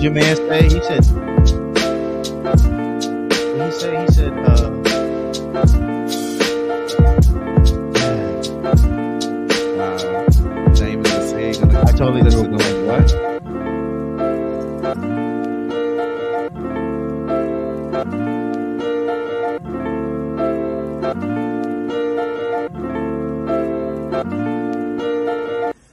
did your man say? He said. He say? He said. Uh, Wow. James is I totally listen knew. to What?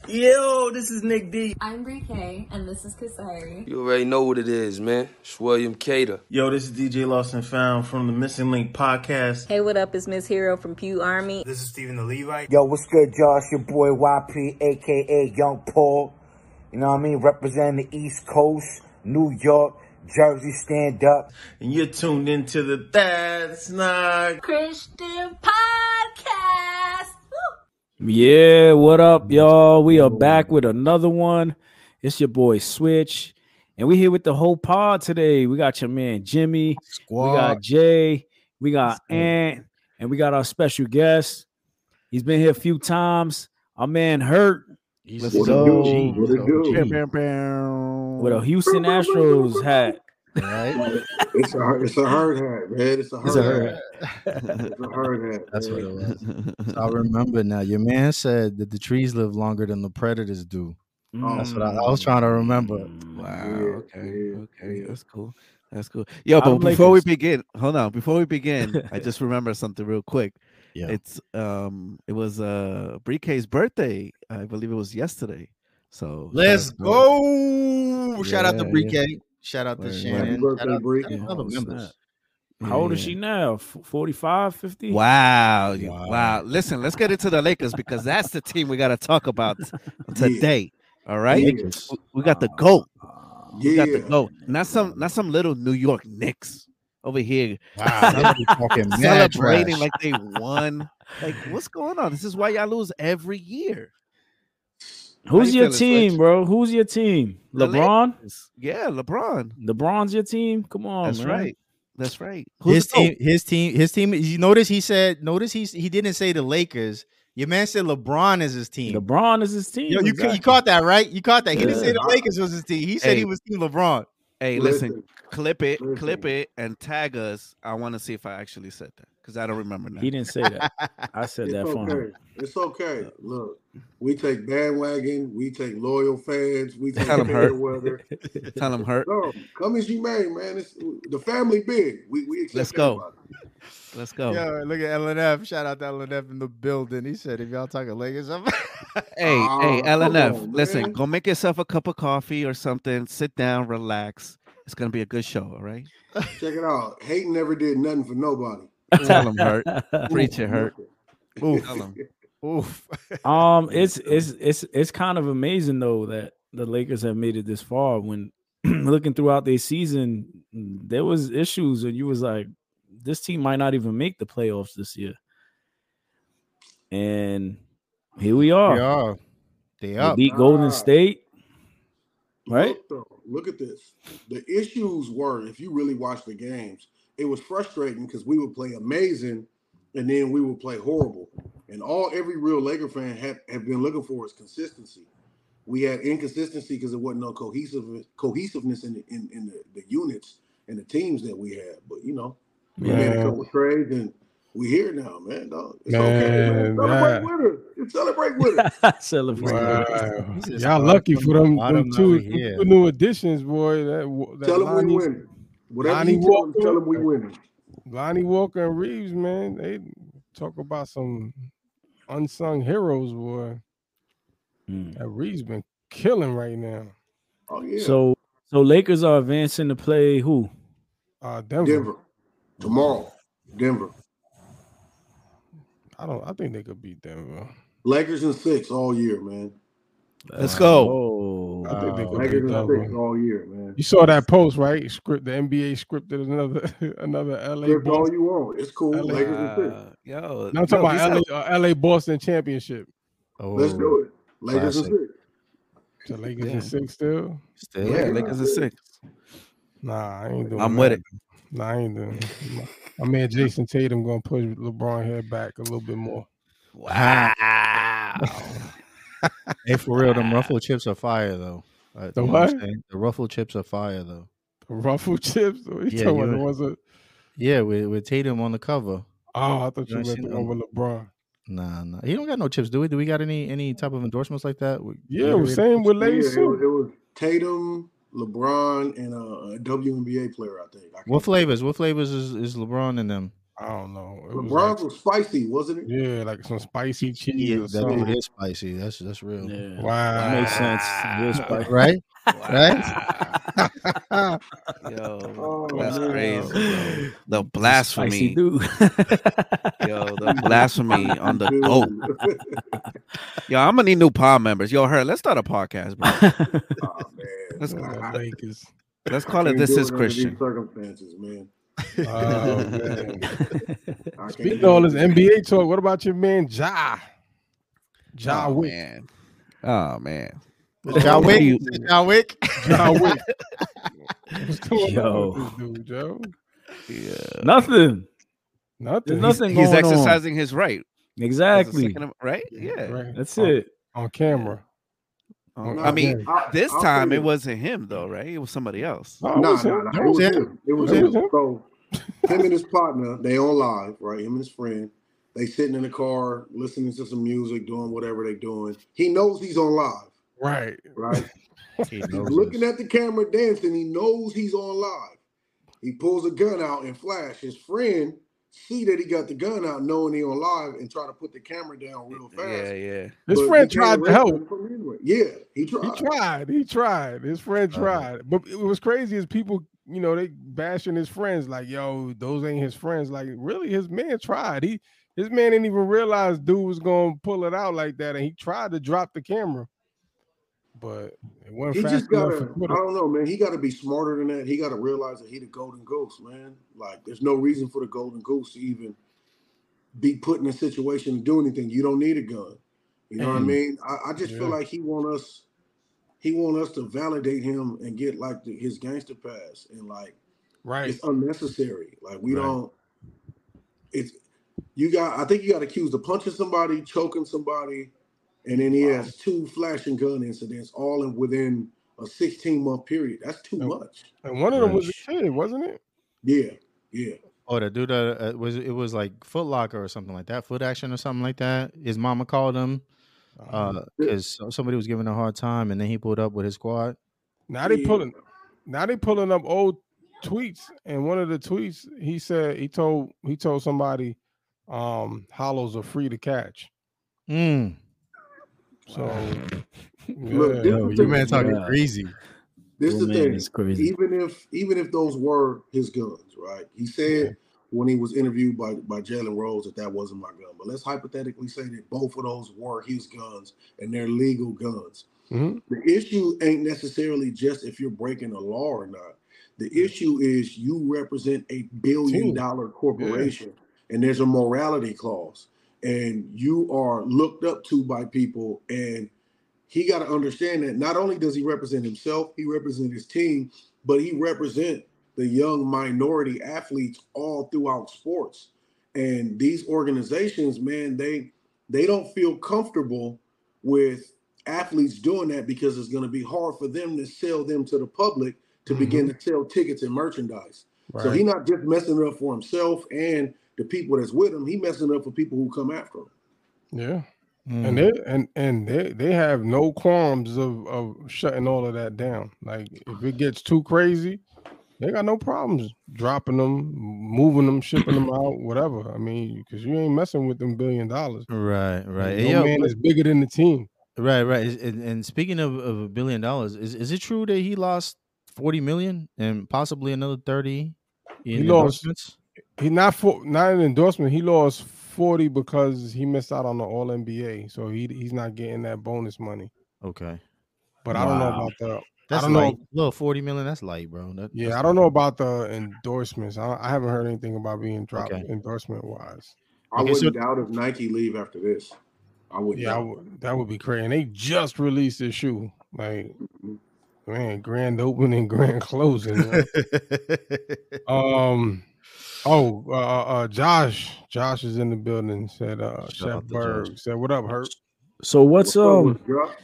Yo, this is Nick D. I'm Brie K, and this is Kasari. You already know what it is, man. It's William Cater. Yo, this is DJ Lost and Found from the Missing Link podcast. Hey, what up? It's Miss Hero from Pew Army. This is Stephen the Levite. Yo, what's good, Josh? Your boy YP, aka Young Paul. You know what I mean? Representing the East Coast, New York, Jersey, stand up. And you're tuned into the That's Not Christian Podcast. Yeah, what up, y'all? We are back with another one. It's your boy Switch, and we here with the whole pod today. We got your man Jimmy, we got Jay, we got Ant, and we got our special guest. He's been here a few times. Our man Hurt Let's What. What a Houston Astros hat. Right? It's a it's a hard hat, man. It's a hard It's a hat. herd. It's a hard hat. That's what man. it was. I remember now. Your man said that the trees live longer than the predators do. That's what I, I was trying to remember. Wow. Yeah, Okay. yeah, Okay. yeah. That's cool. That's cool. Yo, I'm but before we begin, hold on. Before we begin, I just remember something real quick. Yeah. It's um, it was uh, Brie K's birthday. I believe it was yesterday. So Let's shout out go. Shout out to Yeah, Brie yeah. K. Shout out to Word, word. Shannon. Happy birthday, Shout out Bree. to other Oh, members. snap. How old is she now? F- 45, 50? Wow, wow. Wow. Listen, let's get into the Lakers because that's the team we got to talk about today. All right, Lakers. We- we got the goat. Ah, we got the Yeah. goat. Not some, not some little New York Knicks over here Wow. Somebody celebrating like they won. Like, what's going on? This is why y'all lose every year. Who's you your team, Switch? bro? Who's your team? LeBron? Yeah, LeBron. LeBron's your team? Come on, That's man. right. That's right. Who's his team, his team, his team. You notice he said, notice he he didn't say the Lakers. Your man said LeBron is his team. LeBron is his team. Yo, you, exactly. you caught that right? You caught that. He didn't say the Yeah. Lakers was his team. He said Hey. he was team LeBron. Hey, listen, Listen, clip it, clip it, and tag us. I want to see if I actually said that because I don't remember now. He didn't say that. I said It's that for him. It's okay. Look, we take bandwagon. We take loyal fans. We take Tell 'em fair hurt. weather. Tell them hurt. No, come as you may, man. It's the family big. We we accept Let's go. Everybody. Let's go. Yo, look at LNF. Shout out to LNF in the building. He said, if y'all talking Lakers, I'm Hey, Aw, hey, LNF, on, listen, man. go make yourself a cup of coffee or something. Sit down, relax. It's gonna be a good show, all right? Check it out. Hayden never did nothing for nobody. Tell him hurt. Preach it hurt. Oof. Tell him. Oof. Um, it's it's it's it's kind of amazing though that the Lakers have made it this far. When looking throughout their season, there was issues, and you was like, this team might not even make the playoffs this year. And here we are. They are. They They up. beat Golden Ah. State. Right? Look, though, look at this. The issues were, if you really watch the games, it was frustrating because we would play amazing and then we would play horrible. And all every real Laker fan have, have been looking for is consistency. We had inconsistency because there wasn't no cohesiveness cohesiveness in the, in, in the, the units and the teams that we had. But you know, we made a Man. couple trades and we here now, man. Dog. It's Man, okay. Man. Celebrate that- with us. It's Celebrate with us. Celebrate. Wow. He said, Y'all lucky for them, them two, we them here." two new additions, boy. That, that Tell them we Lonnie, winning. Whatever Lonnie you tell them, Walker. tell them we winning. Lonnie Walker and Reaves, man, they talk about some unsung heroes, boy. Mm. That Reaves been killing right now. Oh yeah. So so Lakers are advancing to play who? Uh, Denver. Denver tomorrow. Denver. I don't. I think they could beat Denver. Lakers in six all year, man. Let's go. Oh, I think they could Lakers beat in six all year, man. You saw that post, right? Script. The NBA scripted another another LA. Script all you want. It's cool. LA. Lakers in six. Uh, yo, No, I'm talking yo, about LA, uh, LA Boston championship. Oh, Let's do it. Lakers in Classic. six. The Lakers Yeah. in six still. Still. Yeah, Yeah. Lakers are six. Nah, I ain't doing. I'm with it. Nah, I ain't doing. it. My, my man Jayson Tatum gonna push LeBron head back a little bit more. Wow. Hey, for real, them ruffled chips are fire though. Uh, The you what what? The ruffle chips are fire though. Ruffle chips. What you Yeah, talking you about? The know- Yeah, with with Tatum on the cover. Oh, I thought you You ain't meant seen the one with LeBron. Nah, nah. He don't got no chips, do we? Do we got any any type of endorsements like that? We- Yeah, it was Gatorade? same with Yeah, it, it was Tatum, LeBron, and a, a WNBA player. I think. I What flavors? What flavors is, is LeBron in them? I don't know. It was LeBron's like, was spicy, wasn't it? yeah, like some spicy cheese Yeah, or that something. dude is spicy. That's that's real. Yeah. Wow, That makes sense. Spicy. Right? Right? Yo, Oh, that's man. crazy. Bro. The blasphemy, dude. yo, the blasphemy on the Dude. goat. Yo, I'm gonna need new pod members. Yo, her, let's start a podcast, bro. Oh, man. Let's Yeah, I- Lakers. let's call it This Is it under these Christian. circumstances, man. Oh man. I can't Speaking of all this NBA talk, what about your man Ja? Ja Oh Wick. man. Oh man. John What do you- Wick. John Wick. Ja Wick. What's going Yo. on with this dude, Joe? Yeah. Nothing. Nothing. There's nothing He's going on. exercising his right. Exactly. Second Am- right? Yeah. Right. That's on, it. on camera. Oh, no, I mean. I- this I'll time say it wasn't him though, right? It was somebody else. No, Nah, was nah, him? nah. That It was was him. him. It was That him. was him. So him and his partner, they on live, right? Him and his friend. They sitting in the car listening to some music, doing whatever they're doing. He knows he's on live, Right. right? He knows looking this. at the camera dancing. He knows he's on live. He pulls a gun out and flash. His friend see that he got the gun out, knowing he on live, and try to put the camera down real fast. Yeah, yeah. His But friend tried to arrest help. him from anywhere. Yeah, he tried. He tried. He tried. His friend Uh-huh. tried. But it was crazy as people, you know, they bashing his friends like, yo, those ain't his friends. Like, really, his man tried. He his man didn't even realize dude was gonna pull it out like that, and he tried to drop the camera. But it He just gotta, I don't know, man. He gotta be smarter than that. He gotta realize that he the golden goose, man. Like, there's no reason for the golden goose to even be put in a situation to do anything. You don't need a gun. You know what I Mhm. mean? I, I just feel like he want us, he want us to validate him and get like the, his gangster pass, and like Right. it's unnecessary. Like we Right. don't. It's you got. I think you got accused of punching somebody, choking somebody, and then he has two flashing gun incidents, all in within a 16 month period. That's too Yep. much. And one of them was a kid, wasn't it? Yeah, yeah. Oh, the dude uh, uh, was it was like Foot Locker or something like that, Foot Action or something like that. His mama called him Uh, because somebody was giving a hard time, and then he pulled up with his squad. now they Yeah. pulling now they pulling up old tweets, and one of the tweets he said he told he told somebody um hollows are free to catch. Mm. So Look, yeah. this Yo, your man talking Yeah. crazy. This is the thing. is crazy. Even if even if those were his guns, right? He said when he was interviewed by by Jalen Rose that that wasn't my gun. But let's hypothetically say that both of those were his guns and they're legal guns. Mhm. The issue ain't necessarily just if you're breaking a law or not. The issue is you represent a billion Team. dollar corporation and there's a morality clause and you are looked up to by people and he got to understand that not only does he represent himself, he represents his team, but he represent the young minority athletes all throughout sports. And these organizations, man, they they don't feel comfortable with athletes doing that because it's going to be hard for them to sell them to the public to begin mm-hmm. to sell tickets and merchandise. So Right. he's not just messing it up for himself and the people that's with him. He messing up for people who come after him. yeah. Mm. And they and and they they have no qualms of of shutting all of that down. Like if it gets too crazy, they got no problems dropping them, moving them, shipping them out, whatever. I mean, because you ain't messing with them billion dollars. Right, right. No yo, man is bigger than the team. right, right. And, and speaking of, of a billion dollars, is is it true that he lost forty million and possibly another thirty in He lost- endorsements? He not for not an endorsement. He lost forty because he missed out on the All NBA, so he he's not getting that bonus money. Okay, But I don't know about the. that's don't know. light. Little forty million. That's light, bro. That, Yeah, I don't know about the endorsements. I, I haven't heard anything about being dropped Okay. endorsement wise. I Okay, wouldn't doubt if Nike leave after this. I wouldn't. Yeah, I would, that would be crazy. And they just released this shoe. Like, Mhm. man, grand opening, grand closing. um, oh, uh, uh, Josh, Josh is in the building. Said, uh, Chef Berg said, "What up, Hurt?" So what's What's up um?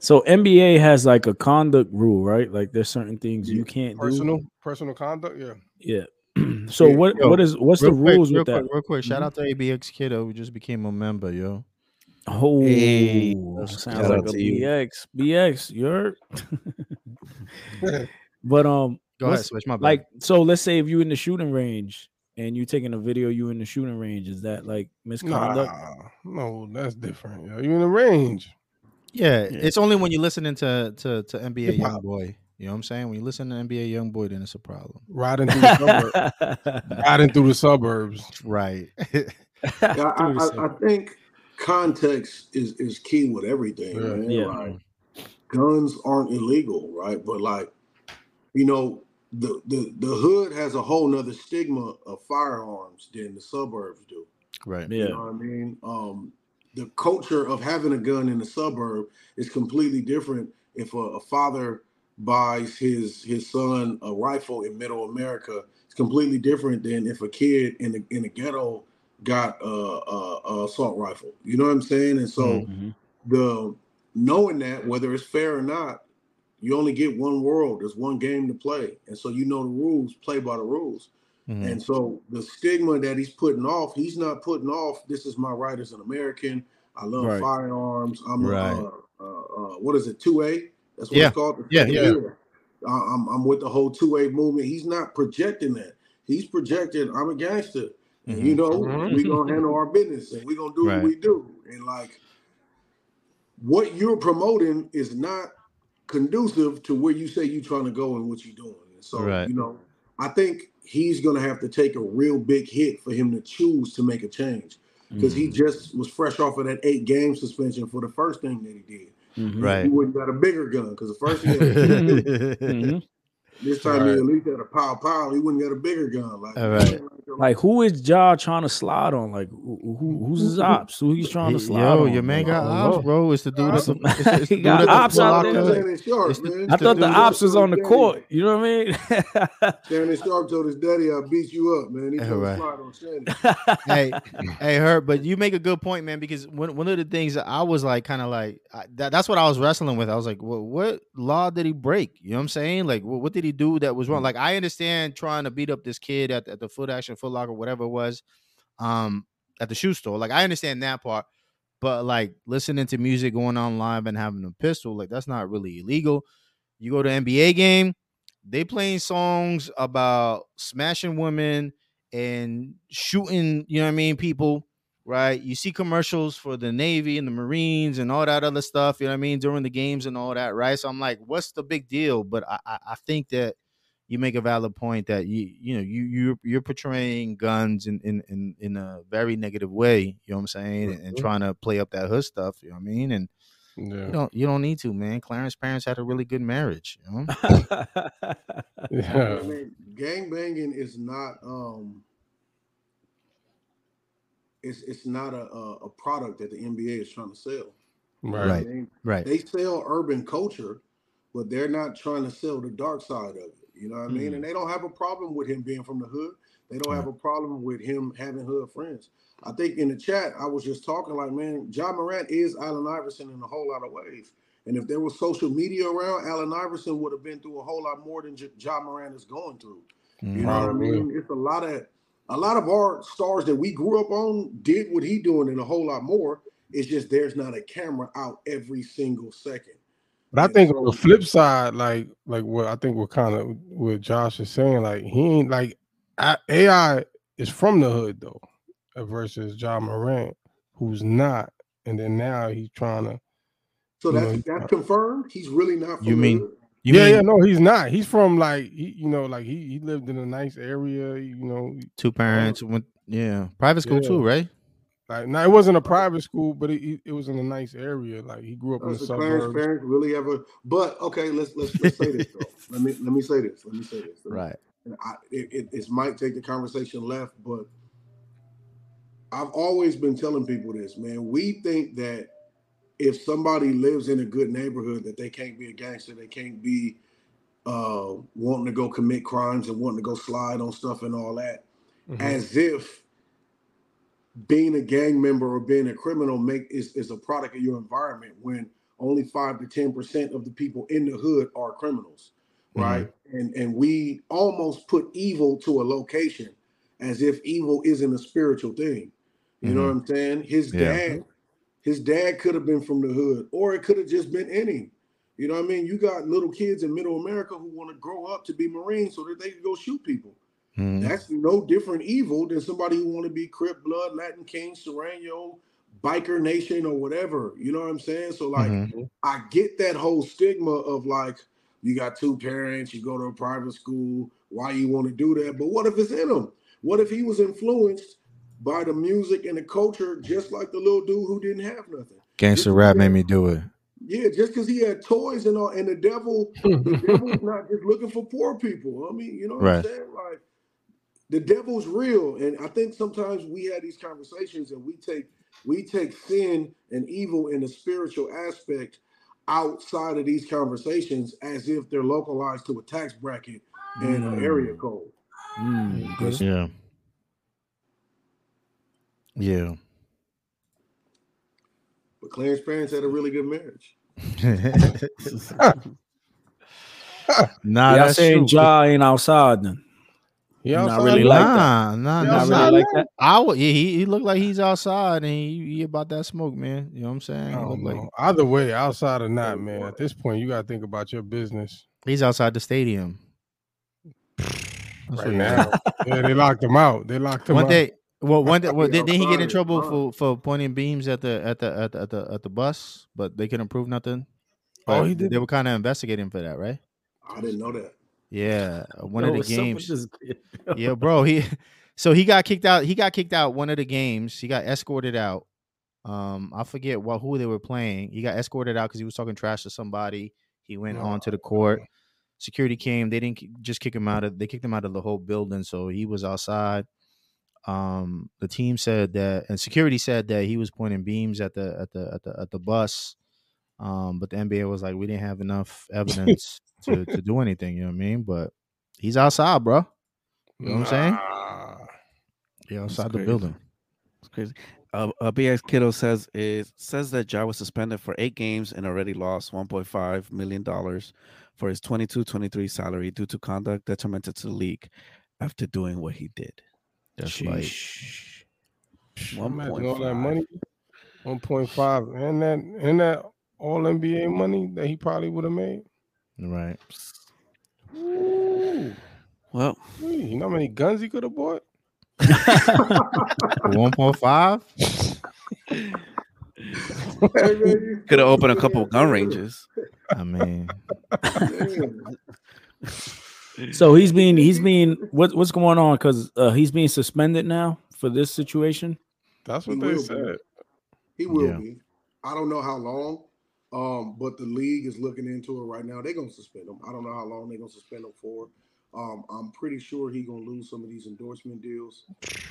So NBA has like a conduct rule, right? Like there's certain things you can't Personal, do. personal conduct. Yeah. Yeah. so Yeah, what yo, what is what's the quick, rules real with that? Quick, real quick, shout Mhm. out to ABX Kiddo who just became a member, yo. Oh, Hey, sounds like out a to you. BX. BX, you're. but um, Go ahead, switch my bad. like so. Let's say if you're in the shooting range and you taking a video, you in the shooting range. Is that like misconduct? Nah, no, that's different. Yo. You in the range. Yeah, Yeah. it's only when you listening to to to NBA Hip-hop. Young Boy. You know what I'm saying? When you listen to NBA Young Boy, then it's a problem. Riding through the suburbs. Riding through the suburbs. Right. Yeah, I, I, I think context is is key with everything, Yeah. man. Yeah. Like guns aren't illegal, right? But like, you know, the the the hood has a whole nother stigma of firearms than the suburbs do. right. yeah. You know what I mean? Um, the culture of having a gun in the suburb is completely different if a, a father buys his his son a rifle in middle America. It's completely different than if a kid in the in the ghetto got a, a, a assault rifle. You know what I'm saying? And so Mhm. the knowing that whether it's fair or not, you only get one world. There's one game to play, and so you know the rules. Play by the rules. Mhm. And so the stigma that he's putting off, he's not putting off. This is my right as an American. I love Right. firearms. I'm a, Right. uh, uh, uh, what is it? Two A. That's what Yeah. it's called. Yeah, yeah. I- I'm I'm with the whole two A movement. He's not projecting that. He's projecting I'm a gangster. And you know, Mhm. we gonna handle our business and we gonna do Right. what we do. And like what you're promoting is not conducive to where you say you're trying to go and what you're doing. And so, Right. you know, I think he's gonna have to take a real big hit for him to choose to make a change. Because he Mhm. just was fresh off of that eight game suspension for the first thing that he did. Mhm. He wouldn't got a bigger gun because the first he had a Mhm. This time he at least had a pow pow. He wouldn't got a bigger gun. Like, All right. like, Like who is Ja trying to slide on? Like who, who- who's his ops? Who he's trying to slide Yo, on? your man got ops, know. bro. It's the dude that's a, it's, the- He the dude got ops out there. Sharp, the- I thought the dude- ops was on the Daddy. court. You know what I mean? Shannon Sharpe told his daddy, "I'll beat you up, man." He Yeah, told right. slide on Shannon. hey, hey, Herb, but you make a good point, man. Because one one of the things that I was like, kind of like, I, that, that's what I was wrestling with. I was like, well, what law did he break? You know what I'm saying? Like, what, what did he do that was wrong? Like, I understand trying to beat up this kid at, at the Foot Action, Foot Locker, whatever it was, um, at the shoe store. Like, I understand that part. But like listening to music, going on live, and having a pistol, like that's not really illegal. You go to NBA game, they playing songs about smashing women and shooting, you know what I mean, people, right? You see commercials for the Navy and the Marines and all that other stuff, you know what I mean, during the games and all that, right? So I'm like, what's the big deal? But I, I, I think that you make a valid point that you you know you you're you're portraying guns in in in, in a very negative way, you know what I'm saying, and, and Mhm. trying to play up that hood stuff, you know what I mean, and you don't you don't need to, man. Clarence parents had a really good marriage, you know. I Yeah. mean, gang banging is not um it's it's not a, a a product that the NBA is trying to sell. You know what I Right. mean? Right. They sell urban culture, but they're not trying to sell the dark side of it. You know what I mean? Mm. And they don't have a problem with him being from the hood. They don't have a problem with him having hood friends. I think in the chat, I was just talking like, man, Ja Morant is Allen Iverson in a whole lot of ways. And if there was social media around, Allen Iverson would have been through a whole lot more than J- Ja Morant is going through. You know what I mean? It's a lot of a lot of our stars that we grew up on did what he doing and a whole lot more. It's just there's not a camera out every single second. But I And think on the flip side, like like what I think what kind of what Josh is saying, like he ain't like I- AI is from the hood though, uh, versus Ja Morant, who's not, and then now he's trying to. So you know, that's he's that's confirmed. He's really not. From You the mean- hood. You yeah, mean yeah, no, he's not. He's from like he, you know, like he he lived in a nice area, you know, two parents went yeah, private school Yeah. too, right? like now it wasn't a private school, but it, it- it was in a nice area. Like he grew up in oh, the Does the Clarence suburbs. parents really ever? But okay, let's let's let's say this though. Let me let me say this. Let me say this. Right. and I, it, it, it might take the conversation left, but I've always been telling people this, man. We think that if somebody lives in a good neighborhood, that they can't be a gangster, they can't be uh, wanting to go commit crimes and wanting to go slide on stuff and all that, Mhm. as if being a gang member or being a criminal make is, is a product of your environment when only five to ten percent of the people in the hood are criminals, Mm-hmm. right? And and we almost put evil to a location as if evil isn't a spiritual thing. You know what I'm saying? His Mm-hmm. Yeah. dad, his dad could have been from the hood, or it could have just been any. You know what I mean? You got little kids in middle America who want to grow up to be Marines so that they can go shoot people. Mhm. That's no different evil than somebody who want to be Crip Blood, Latin King, Serrano, Biker Nation, or whatever. You know what I'm saying? So like, Mhm. I get that whole stigma of like, you got two parents, you go to a private school, why you want to do that? But what if it's in him? What if he was influenced by the music and the culture, just like the little dude who didn't have nothing? Gangster rap made me do it. Yeah, just because he had toys and all, and the devil, the devil's not just looking for poor people. I mean, you know what Right. I'm saying? Like the devil's real, and I think sometimes we have these conversations and we take we take sin and evil in the spiritual aspect outside of these conversations as if they're localized to a tax bracket and an area code. Mm. Yeah. Yeah. But Clarence parents had a really good marriage. nah, Y'all that's saying true. Ja ain't outside then? He Not really like. Nah, nah, nah, Not nah. really like that. I would, yeah, he, he looked like he's outside and he, he about that smoke, man. You know what I'm saying? I don't like know. Either way, outside or not, man. At this point, you got to think about your business he's outside the stadium. That's right now. yeah, they locked him out. They locked him One out. day, well, one well, Yeah, did, didn't he get in trouble for, for pointing beams at the at the at the at the, at the, bus, but they couldn't prove nothing? Oh, he did? They were kind of investigating for that, right? I didn't know that. Yeah, one Yo, of the what's up with games. this yeah, bro. He so he got kicked out. He got kicked out one of the games. He got escorted out. Um, I forget what who they were playing. He got escorted out because he was talking trash to somebody. He went on to the court. Security came. They didn't just kick him out of. They kicked him out of the whole building. So he was outside. Um, the team said that, and security said that he was pointing beams at the at the at the at the bus. Um, but the NBA was like, we didn't have enough evidence to to do anything. You know what I mean? But he's outside, bro. You know what I'm saying? Nah. Yeah, outside the crazy. building. It's crazy. Uh, uh, BX Kiddo says it says that Ja was suspended for eight games and already lost 1.5 million dollars for his 22-23 salary due to conduct detrimental to the league after doing what he did. That's like Sheesh. Imagine all that money, one point five, and that and that all NBA money that he probably would have made. right. Ooh, Well, you know how many guns he could have bought? One point five. Hey, man, you- could have opened a couple gun ranges. I mean, Man, So he's being he's being what what's going on? Because uh, he's being suspended now for this situation. That's He what they will be. said. He will Yeah. be. I don't know how long, um, but the league is looking into it right now. They're gonna suspend him. I don't know how long they're gonna suspend him for. Um, I'm pretty sure he's gonna lose some of these endorsement deals.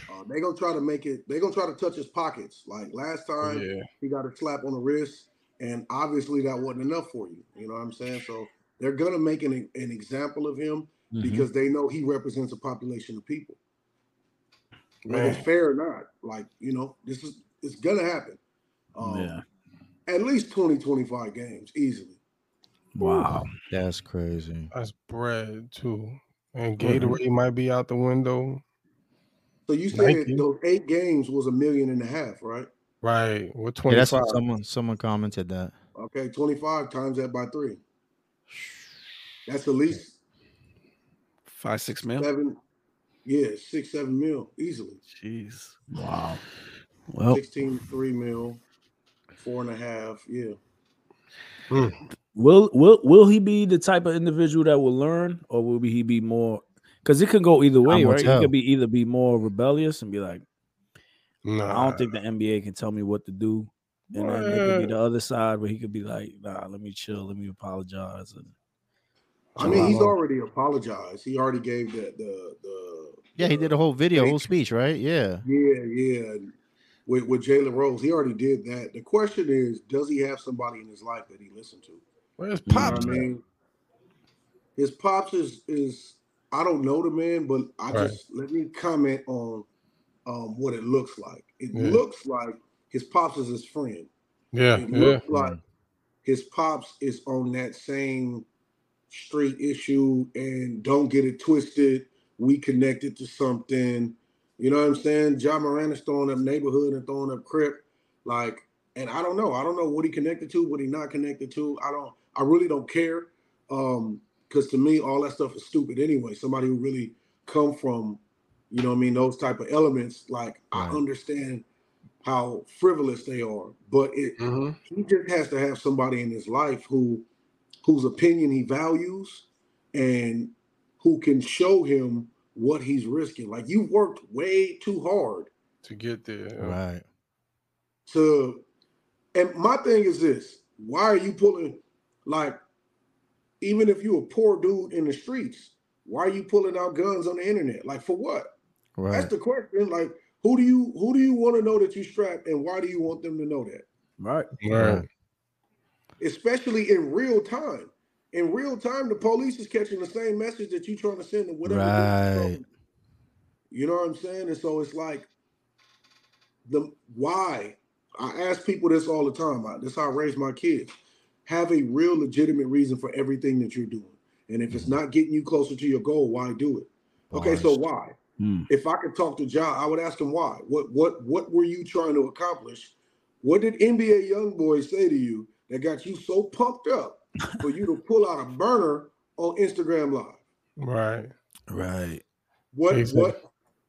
Uh, they're gonna try to make it. They're gonna try to touch his pockets. Like last time, Yeah, he got a slap on the wrist, and obviously that wasn't enough for you. You know what I'm saying? So they're gonna make an, an example of him Mhm. because they know he represents a population of people. Whether it's fair or not, like you know, this is it's gonna happen. Um, Yeah. At least 20, 25 games easily. Wow. that's crazy. that's bread too. And Mhm. Gatorade might be out the window. So you said Nike. those eight games was a million and a half, right? Right. With Yeah, twenty that's what someone someone commented that. Okay, 25 times that by three. That's at least Five, six mil. seven, yeah, six, seven mil easily. Jeez. Wow. Well, 16, three mil, four and a half. Yeah. Hmm. will will will he be the type of individual that will learn, or will he be more? Because it could go either way, will right? He could be either be more rebellious and be like, Nah. I don't think the NBA can tell me what to do, and then it could be the other side where he could be like, Nah, let me chill, let me apologize. And I mean, he's Wow. already apologized. He already gave the the the Yeah, he did a whole video, Thank whole speech, right? Yeah. Yeah, yeah. With with Jalen Rose, he already did that. The question is, does he have somebody in his life that he listened to? Where's You know Pops? what I mean? His pops is is I don't know the man, but I Right. just let me comment on um what it looks like. It Yeah. looks like his pops is his friend. Yeah, It yeah. looks like his pops is on that same street issue and don't get it twisted. We connected to something. You know what I'm saying? John Moran is throwing up neighborhood and throwing up crip. Like, and I don't know. I don't know what he connected to, what he not connected to. I don't, I really don't care. Um, because to me, all that stuff is stupid anyway. Somebody who really come from, you know what I mean, those type of elements, like I understand how frivolous they are, but it he just has to have somebody in his life who whose opinion he values and who can show him what he's risking. Like you worked way too hard to get there. Right. to and my thing is this why are you pulling like even if you're a poor dude in the streets why are you pulling out guns on the internet like for what Right. that's the question like who do you who do you want to know that you strapped and why do you want them to know that Right. Right. Especially in real time. In real time the police is catching the same message that you're trying to send to whatever you Right. know. you know what i'm saying? And so it's like the why? I ask people this all the time. I, this is how i raise my kids. Have a real legitimate reason for everything that you're doing. And if it's not getting you closer to your goal why do it? Okay so why? Hmm. if i could talk to john i would ask him why. What what what were you trying to accomplish? What did nba young boy say to you that got you so pumped up for you to pull out a burner on instagram live Right. Right. what Exactly. what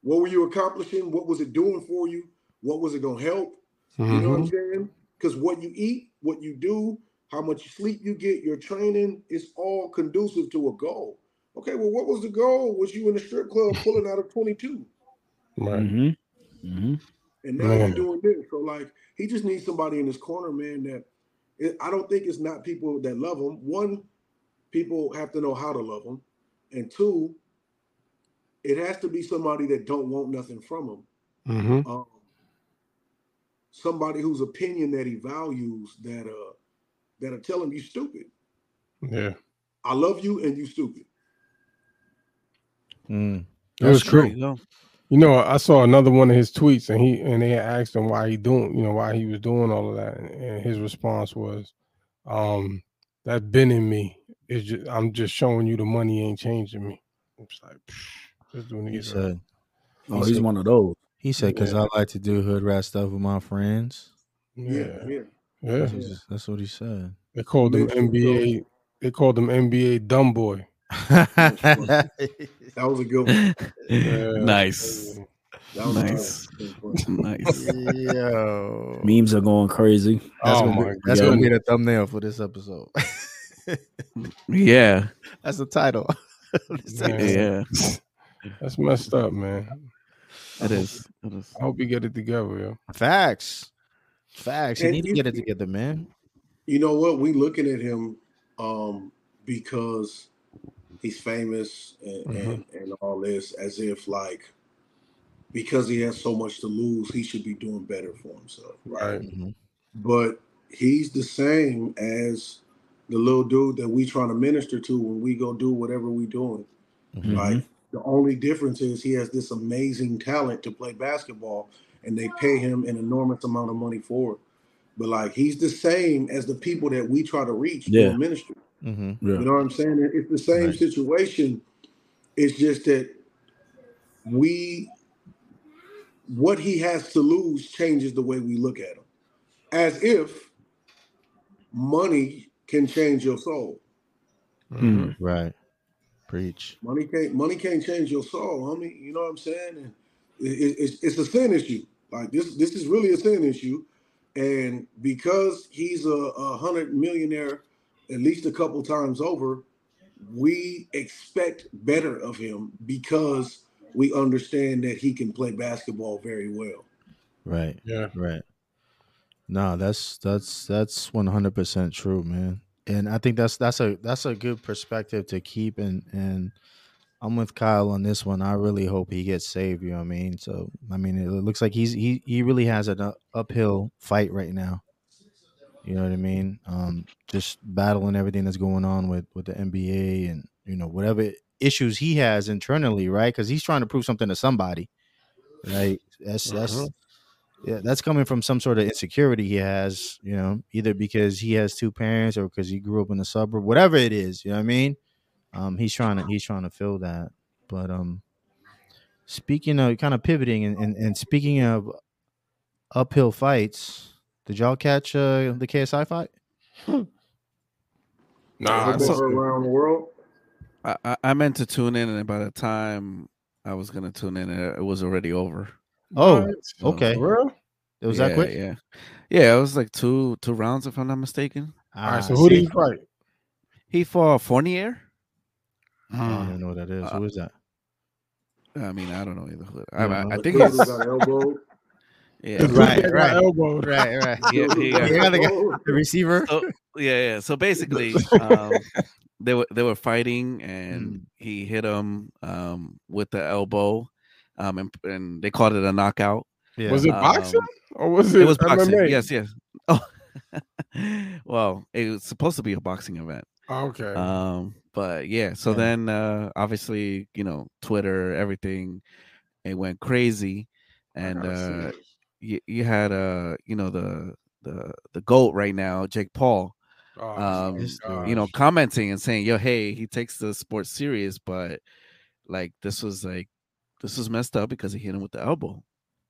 what were you accomplishing? What was it doing for you? What was it gonna help? You know Mm-hmm. what I'm saying? Because what you eat, what you do, how much sleep you get, your training is all conducive to a goal. Okay, well, what was the goal? Was you in the strip club pulling out a 22? Right. Mm-hmm. Mm-hmm. And now Man. you're doing this. So like he just needs somebody in his corner, man. That it, I don't think it's not people that love him. One, people have to know how to love him, and two, it has to be somebody that don't want nothing from him. Mm-hmm. um, somebody whose opinion that he values that uh that'll tell him you stupid. Yeah. I love you and you stupid. Mm. It was There true. You know, I saw another one of his tweets, and he and they asked him why he doing, you know, why he was doing all of that, and, and his response was, "Um, that's been in me. It's just I'm just showing you the money ain't changing me." It's like, just doing He it. said. Oh, he he's said, one of those. He said, "Cause Yeah. I like to do hood rat stuff with my friends." Yeah, Yeah, yeah. yeah. That's, what he- that's what he said. They called him NBA. They called him NBA dumb boy. That was a good one. Yeah. Nice. That was Nice. a good one. Nice. Yo, Memes are going crazy. that's, Oh gonna, my be, that's gonna be the thumbnail for this episode. Yeah. that's the title. of this Man. episode. Yeah. That's messed up, man. It is. It is. I hope you get it together, yo. Facts, facts. You And need to get it together, man. You know what? We looking at him um because he's famous and, and, and all this as if like because he has so much to lose, he should be doing better for himself, right? Mhm. but he's the same as the little dude that we trying to minister to when we go do whatever we doing. Mhm. Like the only difference is he has this amazing talent to play basketball, and they pay him an enormous amount of money for it. But like he's the same as the people that we try to reach Yeah. through ministry. Mhm. Yeah. You know what I'm saying? It's the same Right. situation. It's just that we, what he has to lose changes the way we look at him. As if money can change your soul. Mm. Right. Preach. Money can't money can't change your soul, homie. You know what I'm saying? And it, it- it's it's a sin issue. Like this this is really a sin issue. And because he's a, a hundred millionaire at least a couple times over, we expect better of him because we understand that he can play basketball very well. Right. Yeah. Right. No, that's that's that's one hundred percent true, man. And I think that's that's a that's a good perspective to keep and and I'm with Kyle on this one. I really hope he gets saved, you know what I mean? So I mean it looks like he's he he really has an uphill fight right now. You know what I mean? Um just battling everything that's going on with with the NBA and you know whatever issues he has internally, right? Cuz he's trying to prove something to somebody. Right? That's that's Mhm. yeah, that's coming from some sort of insecurity he has, you know, either because he has two parents or because he grew up in the suburb, whatever it is, you know what I mean? Um, he's trying to he's trying to fill that. But um speaking of kind of pivoting and, and, and speaking of uphill fights, did y'all catch uh, the KSI fight? Nah, Football so- around the world. I, I, I meant to tune in, and by the time I was gonna tune in, it, it was already over. Oh, What? okay. For real? It was yeah, that quick? Yeah, yeah. It was like two two rounds, if I'm not mistaken. All right, Ah, so who did see. he fight? He fought Fournier. I don't know what that is. Uh, Who is that? I mean, I don't know either. I, I, I think kid it's who got elbowed. Yeah, Right, Got right. elbowed. Right, right. yeah, he got- Yeah, the, guy, the receiver. so yeah, yeah. So basically, um, they were they were fighting, and he hit him um, with the elbow, um, and, and they called it a knockout. Yeah. Was it Um, boxing or was it, It was boxing. MMA? Yes, yes. Oh, well, it was supposed to be a boxing event. Okay. Um, but yeah, so Yeah. then uh obviously, you know, Twitter, everything, it went crazy. And gotta uh it. You, you had uh, you know, the the the GOAT right now, Jake Paul, Oh, um, my you know, commenting and saying, Yo, hey, he takes the sport serious, but like this was like this was messed up because he hit him with the elbow.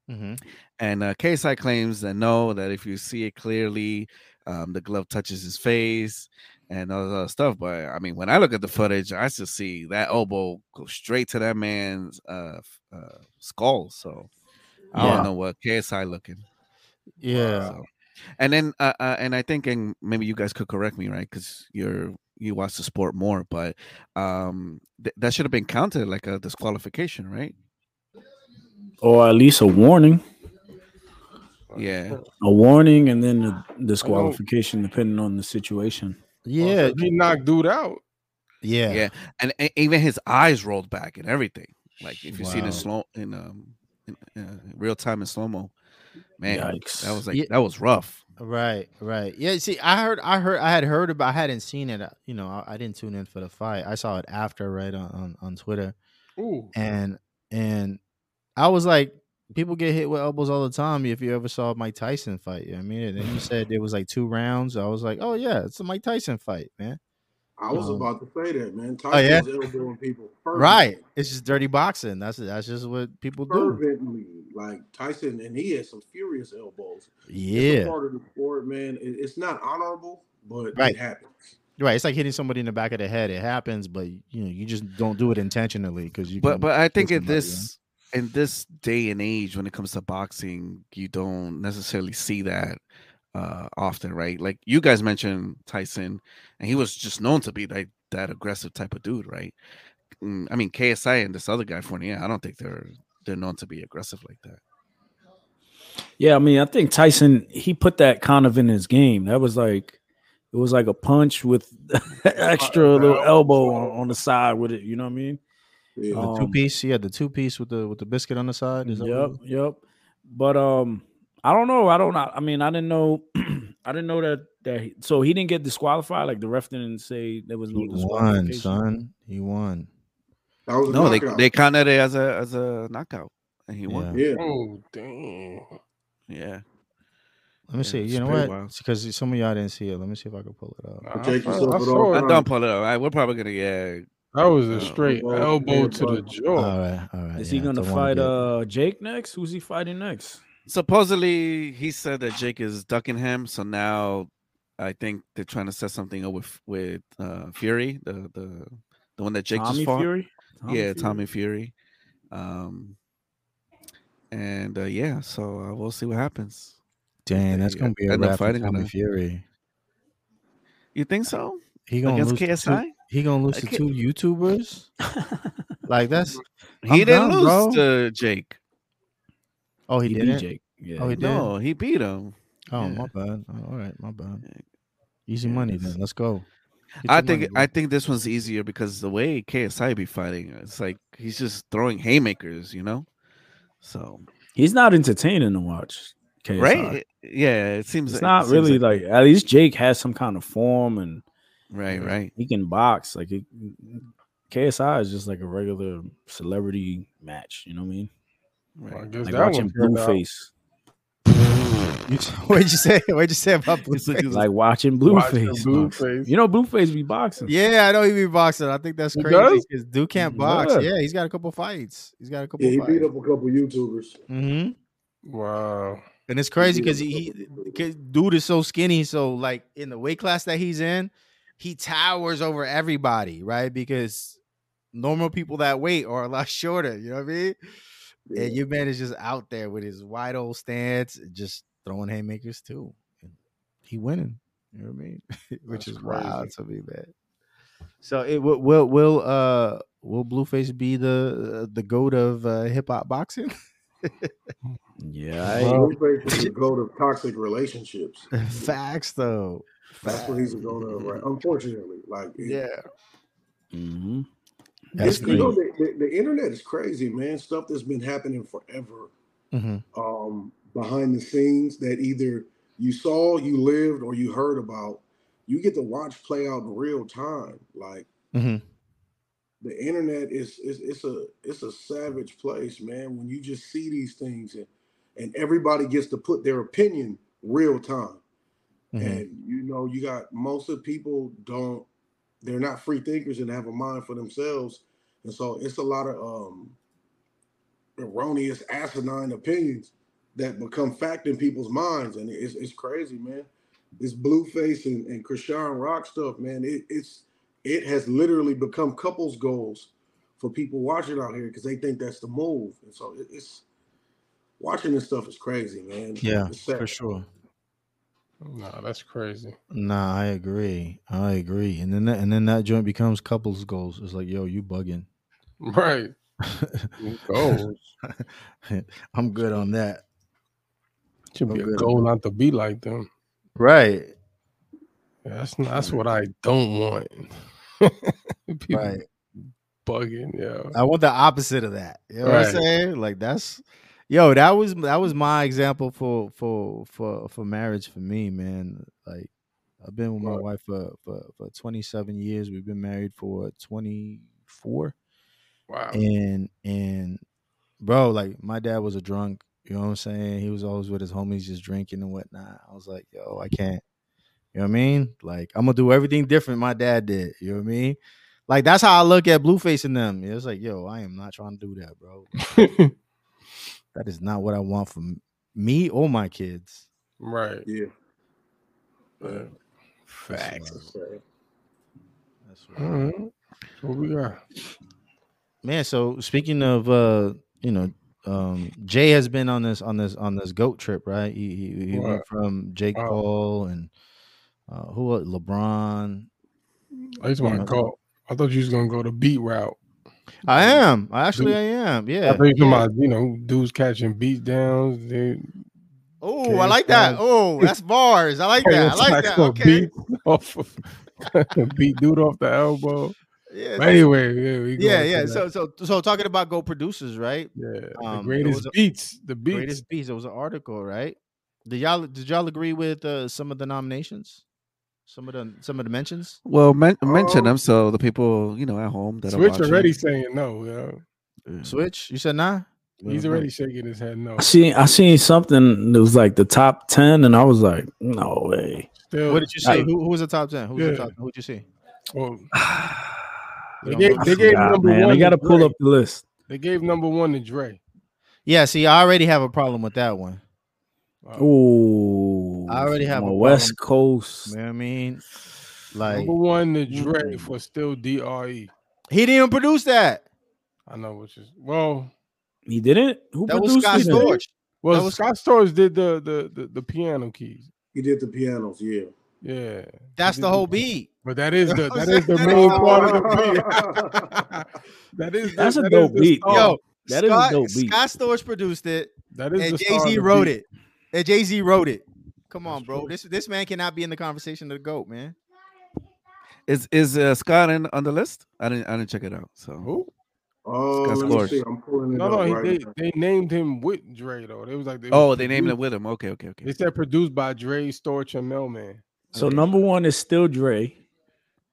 hmm And uh, KSI claims that no, that if you see it clearly, um, the glove touches his face and all that other stuff. But I mean, when I look at the footage, I just see that elbow go straight to that man's uh, uh, skull. So I Yeah. don't know what KSI looking. Yeah. So, and then, uh, uh, and I think, and maybe you guys could correct me, right? Because you're you watch the sport more, but um, th- that should have been counted like a disqualification, right? Or at least a warning. Yeah. A warning and then a disqualification depending on the situation. Yeah. he knocked dude out. Yeah. yeah and, and even his eyes rolled back and everything like if you see the slow in um in, uh, real time in slow mo man Yikes. that was like Yeah. that was rough Right, right. Yeah, see, I heard, I heard, I had heard about, I hadn't seen it. uh, You know, I, I didn't tune in for the fight. I saw it after, right on on, on Twitter, Ooh. and and I was like, people get hit with elbows all the time. If you ever saw Mike Tyson fight, you know what I mean, and then you said it was like two rounds. I was like, oh yeah, it's a Mike Tyson fight, man. I was Um, about to say that, man. Oh, yeah? Elbowing people. Right. It's just dirty boxing. That's that's just what people do. Like Tyson, and he has some furious elbows. It's a Yeah. part of the sport, man. It- it's not honorable, but Right. it happens. Right. It's like hitting somebody in the back of the head. It happens, but you know, you just don't do it intentionally because you. but but i think in somebody, you know? this in this day and age when it comes to boxing you don't necessarily see that uh often right like you guys mentioned tyson and he was just known to be like that aggressive type of dude right Mm, i mean ksi and this other guy fournier i don't think they're they're known to be aggressive like that Yeah, I mean, I think Tyson he put that kind of in his game. That was like it was like a punch with extra little elbow on, on the side with it. You know what I mean? Yeah. The Um, two piece, yeah, the two piece with the with the biscuit on the side. Is that Yep, yep. But um, I don't know. I don't know. I mean, I didn't know. I didn't know that that. He, so he didn't get disqualified. Like the ref didn't say there was no He won, son. He won. That was a no they, they counted it as a as a knockout and he won yeah. Oh damn. yeah Let me Yeah, see. You know what? wild. Because some of y'all didn't see it. Let me see if I can pull it up. I, Jake, I saw it saw all. I don't pull it up. All right, we're probably gonna yeah. That was a straight well, elbow to the jaw. All right, all right. Is yeah, he gonna it's a one fight uh Jake next? Who's he fighting next? Supposedly he said that Jake is ducking him, so now I think they're trying to set something up with with uh, Fury, the the the one that Jake Tommy just fought. Fury. yeah, Fury? Tommy Fury. Um, and uh, yeah, so uh, we'll see what happens. Dang, that's gonna be a end up wrap fighting on Tommy that. Fury. You think so? He gonna Against lose. To two, KSI? he gonna lose to two YouTubers. like that's. He I'm didn't down, lose bro. to Jake. Oh, he, He beat didn't. Jake. Yeah. Oh, he did. No, he beat him. Oh, Yeah. my bad. Oh, all right, my bad. Easy Yeah, money it's- then. Let's go. I think money, I think this one's easier because the way KSI be fighting, it's like he's just throwing haymakers, you know. So He's not entertaining to watch. KSI. right, yeah, it seems It's like- not it seems really like, at least Jake has some kind of form and right, right. he can box. Like it, KSI is just like a regular celebrity match. You know what I mean? I guess Like that watching one turned. Blueface. What'd you say? What'd you say about Blueface? like watching Watching Blueface. Blueface. You know, Blueface be boxing. Yeah, I know he be boxing. I think that's He crazy because dude can't box. does. Yeah, he's got a couple fights. He's got a couple Yeah, he fights. beat up a couple YouTubers. hmm Wow. And it's crazy because up a he, couple he 'cause dude is so skinny. So like in the weight class that he's in, he towers over everybody, right? Because normal people that weight are a lot shorter. You know what I mean? Yeah. And your man is just out there with his wide old stance, just throwing haymakers too. And he winning. You know what I mean? Which That's is wild crazy. to me, man. So it will will will uh will Blueface be the uh, the goat of uh, hip hop boxing? Yeah, Well, Blueface is the goat of toxic relationships. Facts though. That's what he's a goat of, right? Unfortunately, like it- Yeah. Mhm. That's you know, the, the, the internet is crazy, man. Stuff that's been happening forever Mhm. um, behind the scenes that either you saw, you lived, or you heard about. You get to watch play out in real time. Like Mhm. the internet is, is it's a it's a savage place, man. When you just see these things and and everybody gets to put their opinion real time. Mhm. And you know, you got most of people don't they're not free thinkers and have a mind for themselves. And so it's a lot of um erroneous asinine opinions that become fact in people's minds. And it's it's crazy, man. This blueface and, and Chrisean Rock stuff, man, it, it's it has literally become couples goals for people watching out here because they think that's the move. And so it, it's watching this stuff is crazy, man. Yeah, for sure. Nah, that's crazy. Nah, I agree. I agree. And then that, and then that joint becomes couples goals. It's like, yo, you bugging. Right. Goals. I'm good on that. Should be a goal not to be like them. Right. Yeah, that's not, that's what I don't want. People Right. bugging, yeah. I want the opposite of that. You know what I'm saying? Like that's yo, that was that was my example for for for for marriage for me, man. Like I've been with my wife for, for for 27 years. We've been married for 24. Wow. And and bro, like my dad was a drunk. You know what I'm saying? He was always with his homies just drinking and whatnot. I was like, yo, I can't. You know what I mean? Like I'm gonna do everything different my dad did. You know what I mean? Like that's how I look at Blueface and them. It's like, yo, I am not trying to do that, bro. that is not what I want from me or my kids. right. Yeah. Yeah. Facts. That's sad. That's All right. What we got? man so speaking of uh you know um jay has been on this on this on this goat trip right he he, he went from jake Wow. paul and uh who else? lebron I just want to go. I thought you was gonna go the beat route. I am. Actually i am. Yeah, I you yeah. about you know dudes catching beat downs. They oh i like that. oh that's bars. I like that. I like that. okay. Beat off of, beat dude off the elbow. yeah But anyway, yeah, we yeah yeah. so so so talking about go producers right? Yeah, um, the greatest a- beats, the beats. greatest beats. it was an article right? Did y'all did y'all agree with uh, some of the nominations some of the some of the mentions Well, men- mention Um, them so the people you know at home that are Switch watching. already saying no. Yeah. Yeah. switch you said nah He's Well, already shaking his head no. I seen I seen something that was like the top ten, and I was like, no way. Still, What did you see? Who, who was the top ten? Who was Yeah. the top? Who'd you see? well, they You don't gave they gave forgot, number man. one. I to got to pull Dre. up the list. They gave number one to Dre. Yeah, see, I already have a problem with that one. Oh, I already have a West problem. Coast. You know what I mean? Like number one to Dre for still Dre. he didn't even produce that. I know which is well. He didn't. Who That was produced Scott it? Storch. Well, That was- Scott Storch did the, the the the piano keys. He did the pianos, yeah. Yeah, That's the whole beat. But that is the You know what that I'm is the main part of the beat. that is the, That's a that is dope the beat. star. Yo, That is a Scott, dope beat. Scott Storch produced it, that is and Jay Z wrote beat. it. And Jay Z wrote it. Come on, That's bro. true. This this man cannot be in the conversation of the goat, man. Is is uh, Scott in on the list? I didn't I didn't check it out. So Who? Oh, Scott let me Storch. see. I'm pulling it No, no, right they now. they named him with Dre though. They was like they oh was they named it produced- with him. Okay okay okay. They said produced by Dre, Storch, and Mel-Man. So number one is still Dre.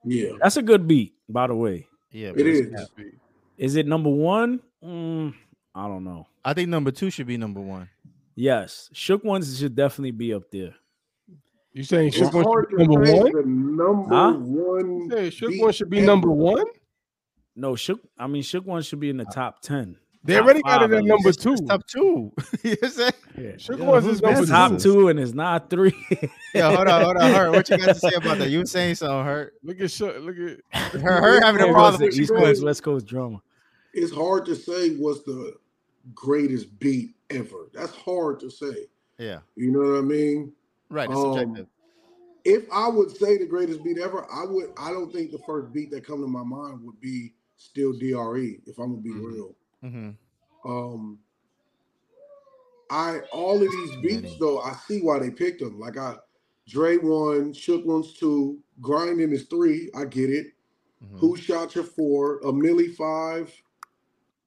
Yeah, That's a good beat, by the way. Yeah, it bro. is. Is it number one? Mm, I don't know. I think number two should be number one. Yes, shook ones should definitely be up there. You saying Shook One should be number one? the number Huh? one. You saying Shook One should be number one? No, shook. I mean, shook ones should be in the top ten. They Top already got it at at number two. It's top two. you know what saying? Yeah. Shook Yeah, One's is number It's best top two. two and it's not three. Yeah, hold on, hold on, Hurt. What you got to say about that? You were saying something, Hurt. Look at Shook. Look at Her, her having a problem goes with the East Shook Coast, Ones. West Coast drama. It's hard to say what's the greatest beat ever. That's hard to say. Yeah, You know what I mean? right. It's Um, subjective. If I would say the greatest beat ever, I would. I don't think the first beat that come to my mind would be still Dre. If I'm gonna be Mhm. real, hmm um, I all of these beats though, I see why they picked them. Like I, Dre one, Shook one's two, Grinding is three. I get it. hmm Who shot you four? A Milli five,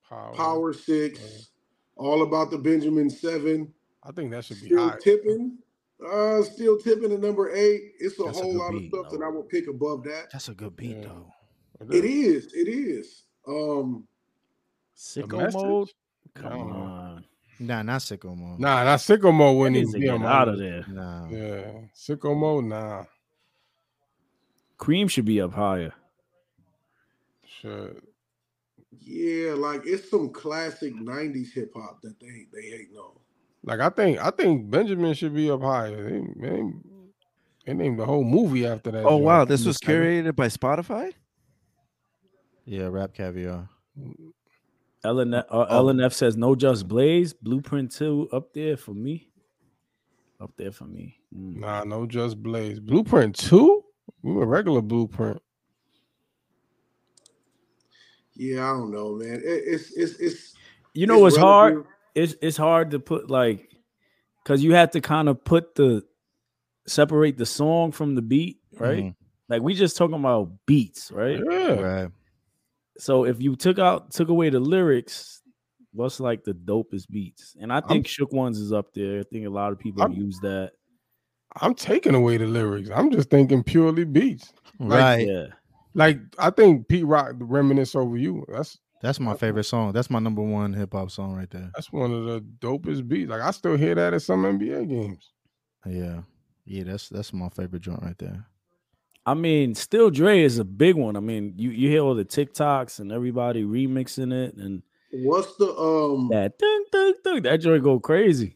Power. Power six, all about the Benjamin seven. I think that should be Still high. tipping. Uh, still tipping at number eight. It's a That's whole good lot of beat, stuff that. I would pick above that. That's a good beat Yeah. though. It is. It is. Um, Sicko mode. Come don't on, Nah, not sicko mode. Nah, not sicko mode That wouldn't to get out of there. Nah. Yeah, sicko mode. Nah, Cream should be up higher. shit. Yeah, like it's some classic '90s hip hop that they they hate on. Like I think I think Benjamin should be up higher. They, they, they named the whole movie after that. Oh joint. wow, this was seven. curated by Spotify. Yeah, rap caviar. LNF, uh, Oh. LNF says no just blaze. Blueprint two up there for me. Up there for me. Mm. Nah, no, just Blaze. Blueprint two. We were regular Blueprint. Yeah, I don't know, man. It, it's it's it's. You know it's what's hard? It's it's hard to put like because you have to kind of put the separate the song from the beat, right? Mhm. Like we just talking about beats, right? Yeah, Right. So if you took out took away the lyrics, what's like the dopest beats? And I think Shook Ones is up there. I think a lot of people I'm- use that. I'm taking away the lyrics. I'm just thinking purely beats. Like, Right. Yeah. Like I think Pete Rock reminisce over you. That's That's my favorite song. That's my number one hip hop song right there. that's one of the dopest beats. Like I still hear that at some NBA games. Yeah. Yeah, that's that's my favorite joint right there. I mean, still Dre is a big one. I mean, you, you hear all the TikToks and everybody remixing it and What's the um? that dun, dun, dun, that joint go crazy.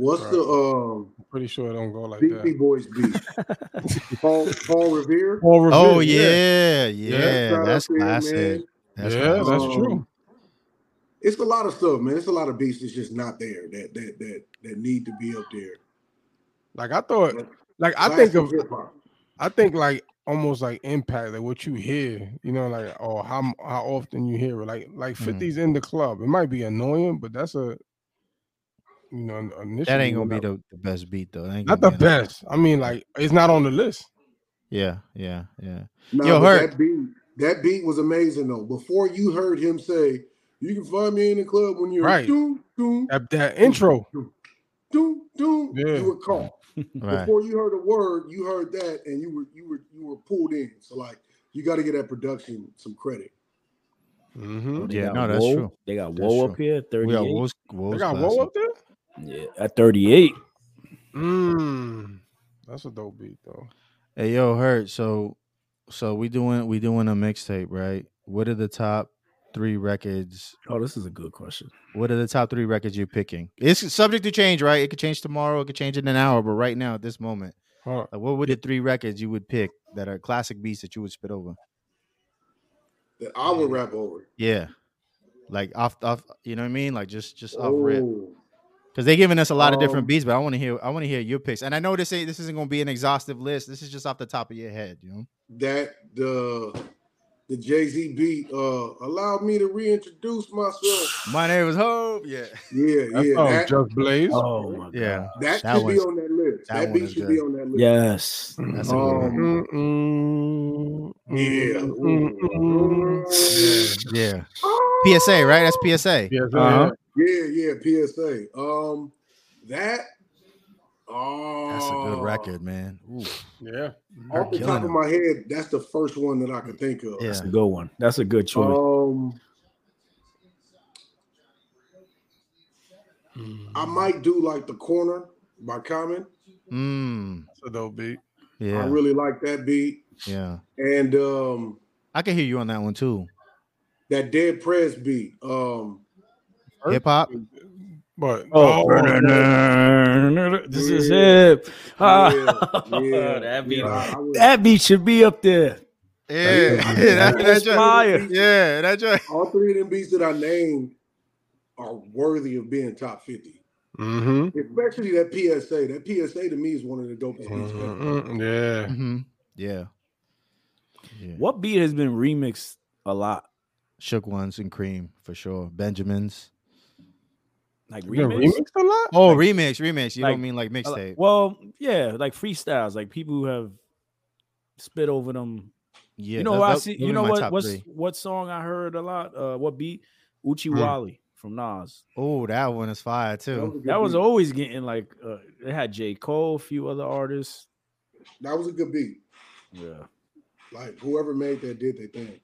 What's the um? I'm pretty sure it don't go like Beastie that. Boys beat. Paul Paul Revere. Paul Revere, Oh yeah, yeah, That's that's up there, classic. man. That's yeah, classic. that's Um, true. It's a lot of stuff, man. It's a lot of beats that's just not there that that that that need to be up there. Like I thought, like I think of hip hop. I think like almost like impact, like what you hear, you know, like or how how often you hear it. Like like Mhm. 50's in the club. It might be annoying, but that's a you know initially That ain't gonna be the, the best beat though. That ain't not the be enough. best. I mean, like it's not on the list. Yeah, yeah, yeah. Nah, Yo, but Hurt. that beat that beat was amazing though. Before you heard him say, "You can find me in the club when you're Right. doom doom That, that intro. doom doom," Yeah. you were caught. Right. Before you heard a word, you heard that, and you were you were you were pulled in. So like, you got to get that production some credit. hmm They Yeah, got no, that's Woe. true. They got That's Woe true. up here, We got 38. Woes, Woes They got classic. Woe up there. Yeah, at 38. Mm, that's a dope beat though. Hey yo, Hurt. So so we doing we doing a mixtape, right? What are the top three records? Oh, this is a good question. What are the top three records you're picking? It's subject to change, right? It could change tomorrow, it could change in an hour, but right now at this moment, Huh. like what would the three records you would pick that are classic beats that you would spit over? That I would rap over. Yeah. Like off off, you know what I mean? Like just just off rip. Oh, Because they're giving us a lot of different Um, beats, but I want to hear I want to hear your picks. And I know this ain't this isn't gonna be an exhaustive list. This is just off the top of your head, you know. that the the Jay Z beat uh allowed me to reintroduce myself. My name is Hov. Yeah. Yeah, That yeah. song That, Just Blaze. Oh, my Yeah. God. that, that should be on that list. that That, beat should good. be on that list. Yes. That's a good one. Um, Yeah. mm. Yeah. PSA, right? That's PSA. Yes, Uh-huh. Yeah, yeah, PSA. Um, that. Oh, That's a good record, man. Ooh. yeah. Off the killing top of my head, that's the first one that I can think of. Yeah. That's a good one. That's a good choice. Um, I might do like the corner by Common. Mm, That's a dope beat. Yeah. I really like that beat. yeah. And um I can hear you on that one too. that Dead Prez beat. Um Hip hop. But Oh, oh, this is hip. Ah, yeah, yeah, that beat, yeah, that beat should be up there. Yeah, That's- that, That's that joint- fire. Yeah, that joint. all three of them beats that I named are worthy of being top 50. hmm Especially that PSA. That PSA to me is one of the dopest beats. Mm-hmm. Yeah. hmm Yeah. yeah. What beat has been remixed a lot? Shook ones and cream for sure. Benjamins. Like You remix? a lot? Oh, remix, remix. You like- don't mean like mixtape? Well, yeah, like freestyles, like people who have spit over them. yeah, you know that- what I see? You know what? What's three. what song I heard a lot? Uh, what beat? Oochie Hmm. Wally from Nas. Oh, that one is fire That was, too. That was beat. always getting like uh, it had J Cole, a few other artists. that was a good beat. Yeah, Like whoever made that did their thing.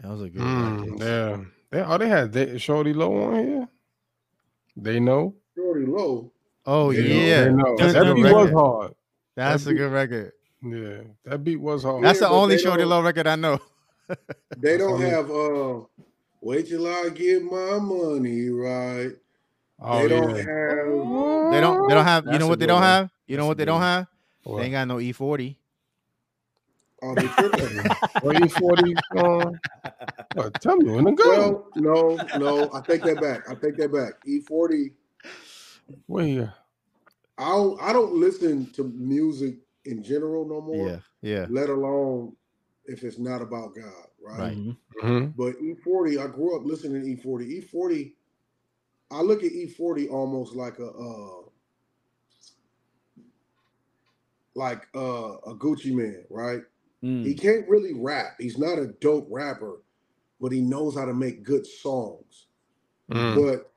That was a good Mm, yeah. They, oh, they had they, Shawty Lo on here. They know. Shawty Lo. Oh They yeah, They know. That's That a beat good was record. hard. That's that a good record. Yeah, that beat was hard. That's Yeah, the only Shawty Lo record I know. They don't have uh wait till I get my money right. oh, they don't yeah. have They don't. They don't have. You That's know what they don't one. have? You know That's what they good don't have? What? They ain't got no E E40. They tripping. What E40 song? What? Tell me when to go. well, no, no, I take that back. I take that back. E40 Where? I don't I don't listen to music in general no more, Yeah, yeah. let alone if it's not about God, right? Right. Mhm. hmm But E40, I grew up listening to E E40. E40, I look at E40 almost like a uh like uh, a Gucci Mane, right? Mm. He can't really rap. He's not a dope rapper, but he knows how to make good songs. Mm. But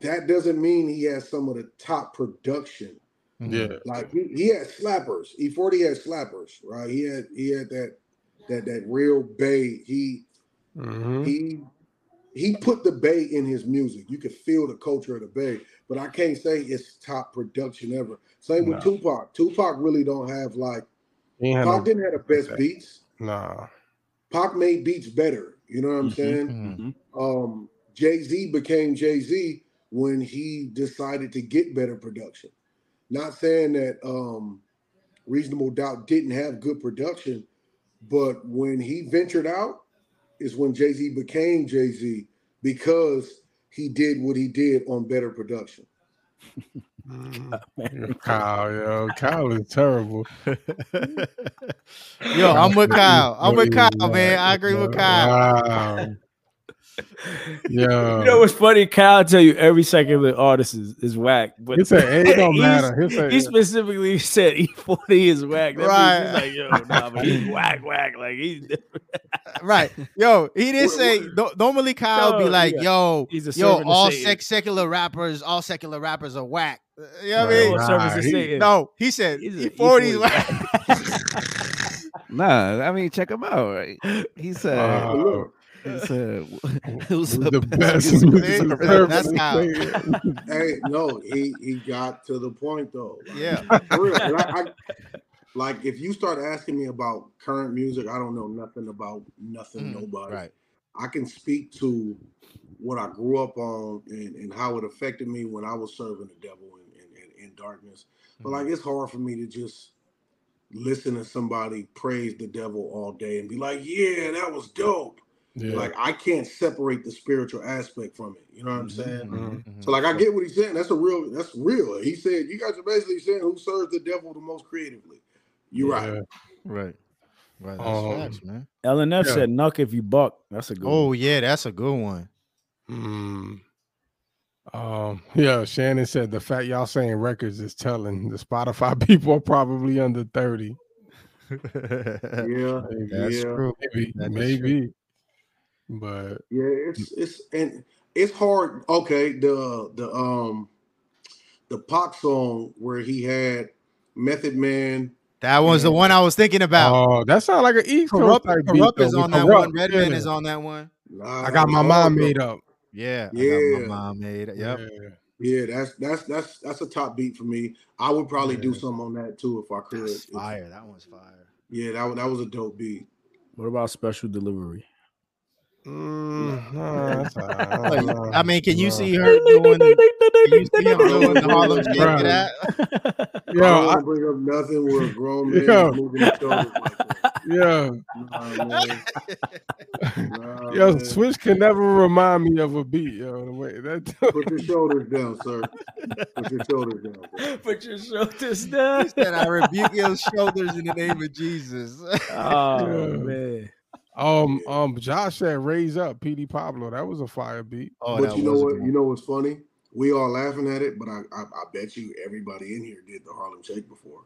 that doesn't mean he has some of the top production. Mhm. Yeah. Like he, he had slappers. E40 had slappers, right? He had he had that that that real bay. He hmm he he put the bay in his music. You could feel the culture of the bay, but I can't say it's top production ever. Same with Tupac. Tupac really don't have like He Pac no, didn't have the best beats. nah. Pac made beats better. You know what I'm Mhm, saying? Mhm. Um, Jay Z became Jay Z when he decided to get better production. Not saying that um, Reasonable Doubt didn't have good production, but when he ventured out, is when Jay Z became Jay Z because he did what he did on better production. Mm. Kyle, yo, Kyle is terrible. Yo, I'm with Kyle. I'm with Kyle, man. I agree with Kyle. Wow. Yo, You know what's funny? Kyle tell you every second the artist is, is whack, but he said it don't matter. He said He specifically said E40 is whack. That Right. he's like, yo, nah, but he's whack, whack. Like he's Right. Yo, he didn't say normally Kyle be like, yeah. yo, He's a yo, all Satan. sex secular rappers, all secular rappers are whack. Uh, You know what I mean? All Nah, he- No, he said He's a E40 is E40 whack. Nah, I mean, check him out. Right? He said, Wow. Look, he said, it who's was the best. music music service. That's how- hey, no, he he got to the point though. Like, Yeah. for real. I, I, like if you start asking me about current music, I don't know nothing about nothing, Mm, nobody. Right. I can speak to what I grew up on and, and how it affected me when I was serving the devil in, darkness. But like it's hard for me to just listen to somebody praise the devil all day and be like, yeah, that was dope. Yeah. Like I can't separate the spiritual aspect from it. You know what I'm saying? Mhm. Mhm. So like I get what he's saying. That's a real. That's real. He said you guys are basically saying who serves the devil the most creatively. You're right. Yeah. Right. Right. That's Um, facts, man. LNF Yeah. said "Knuck if you buck." That's a good. Oh one. yeah, that's a good one. Mm. Um, yeah, Shannon said the fact y'all saying records is telling. The Spotify people are probably under 30. Yeah. Maybe, That's yeah. true. maybe, That is maybe. But Yeah. It's it's and it's hard. Okay. The the um the Pac song where he had Method Man. That was the one I was thinking about. oh, that sounds like an East Coast Kurupt, type Kurupt is on that Kurupt, one. Redman yeah. is on that one. Nah, I got my hard, mind made up. Yeah, I got Yeah. my mom made. Yep. Yeah. Yeah, that's that's that's that's a top beat for me. I would probably do something on that too if I could. That's If- fire. That one's fire. Yeah, that wa- that was a dope beat. What about special delivery? Mm, nah, that's all right. I Like. I mean, can you Nah. see her doing? Can you see him doing the Harlem Shake Bruh. to that? I Yo, don't I, bring up nothing with a grown man Yo. is moving his shoulders like that. yo, Nah. Nah, yo, man. Switch can never remind me of a beat, yo. The way that Put your shoulders down, sir. Put your shoulders down. Sir. Put your shoulders down. Said I rebuke your shoulders in the name of Jesus. Oh Yeah. man. Um um Josh said raise up Petey Pablo. That was a fire beat. Oh, but you know what? good You know what's funny? We all laughing at it, but I, I I bet you everybody in here did the Harlem Shake before.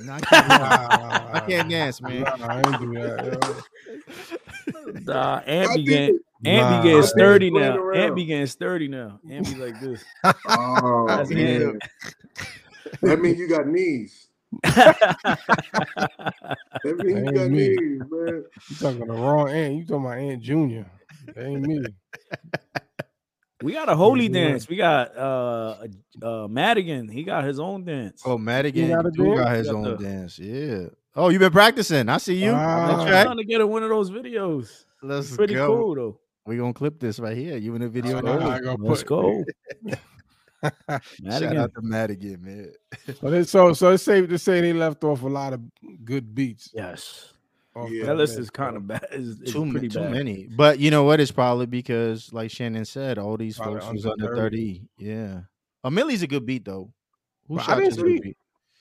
No, I can't, Nah, I can't dance, man. Nah, I ain't do that. Yo. Nah, Ant I be did getting it. Ant Nah. be I sturdy playing now. around. Ant be getting sturdy now. Ant be like this. Oh That's man, that means you got knees. That means you Ain't got me. knees, man. You talking the wrong aunt. You talking about aunt Junior. That ain't me. we got a holy dance. We got uh uh Madigan. He got his own dance. Oh, Madigan got got his Got own the- dance. Yeah. Oh, you've been practicing. I see you. Wow. I'm trying to get in one of those videos. Let's Pretty go. cool though. We gonna clip this right here. You in the video? I- now? Let's put- go. Shout Madigan. out to Madigan, man. So, they, so so it's safe to say they left off a lot of good beats. Yes. Yeah. That list list, is kind of bad. Is, is too, pretty too bad. many. But you know what? It's probably because, like Shannon said, all these Probably folks was under under 30. Yeah. A Milli's a good beat though. Who But I shot didn't see- beat?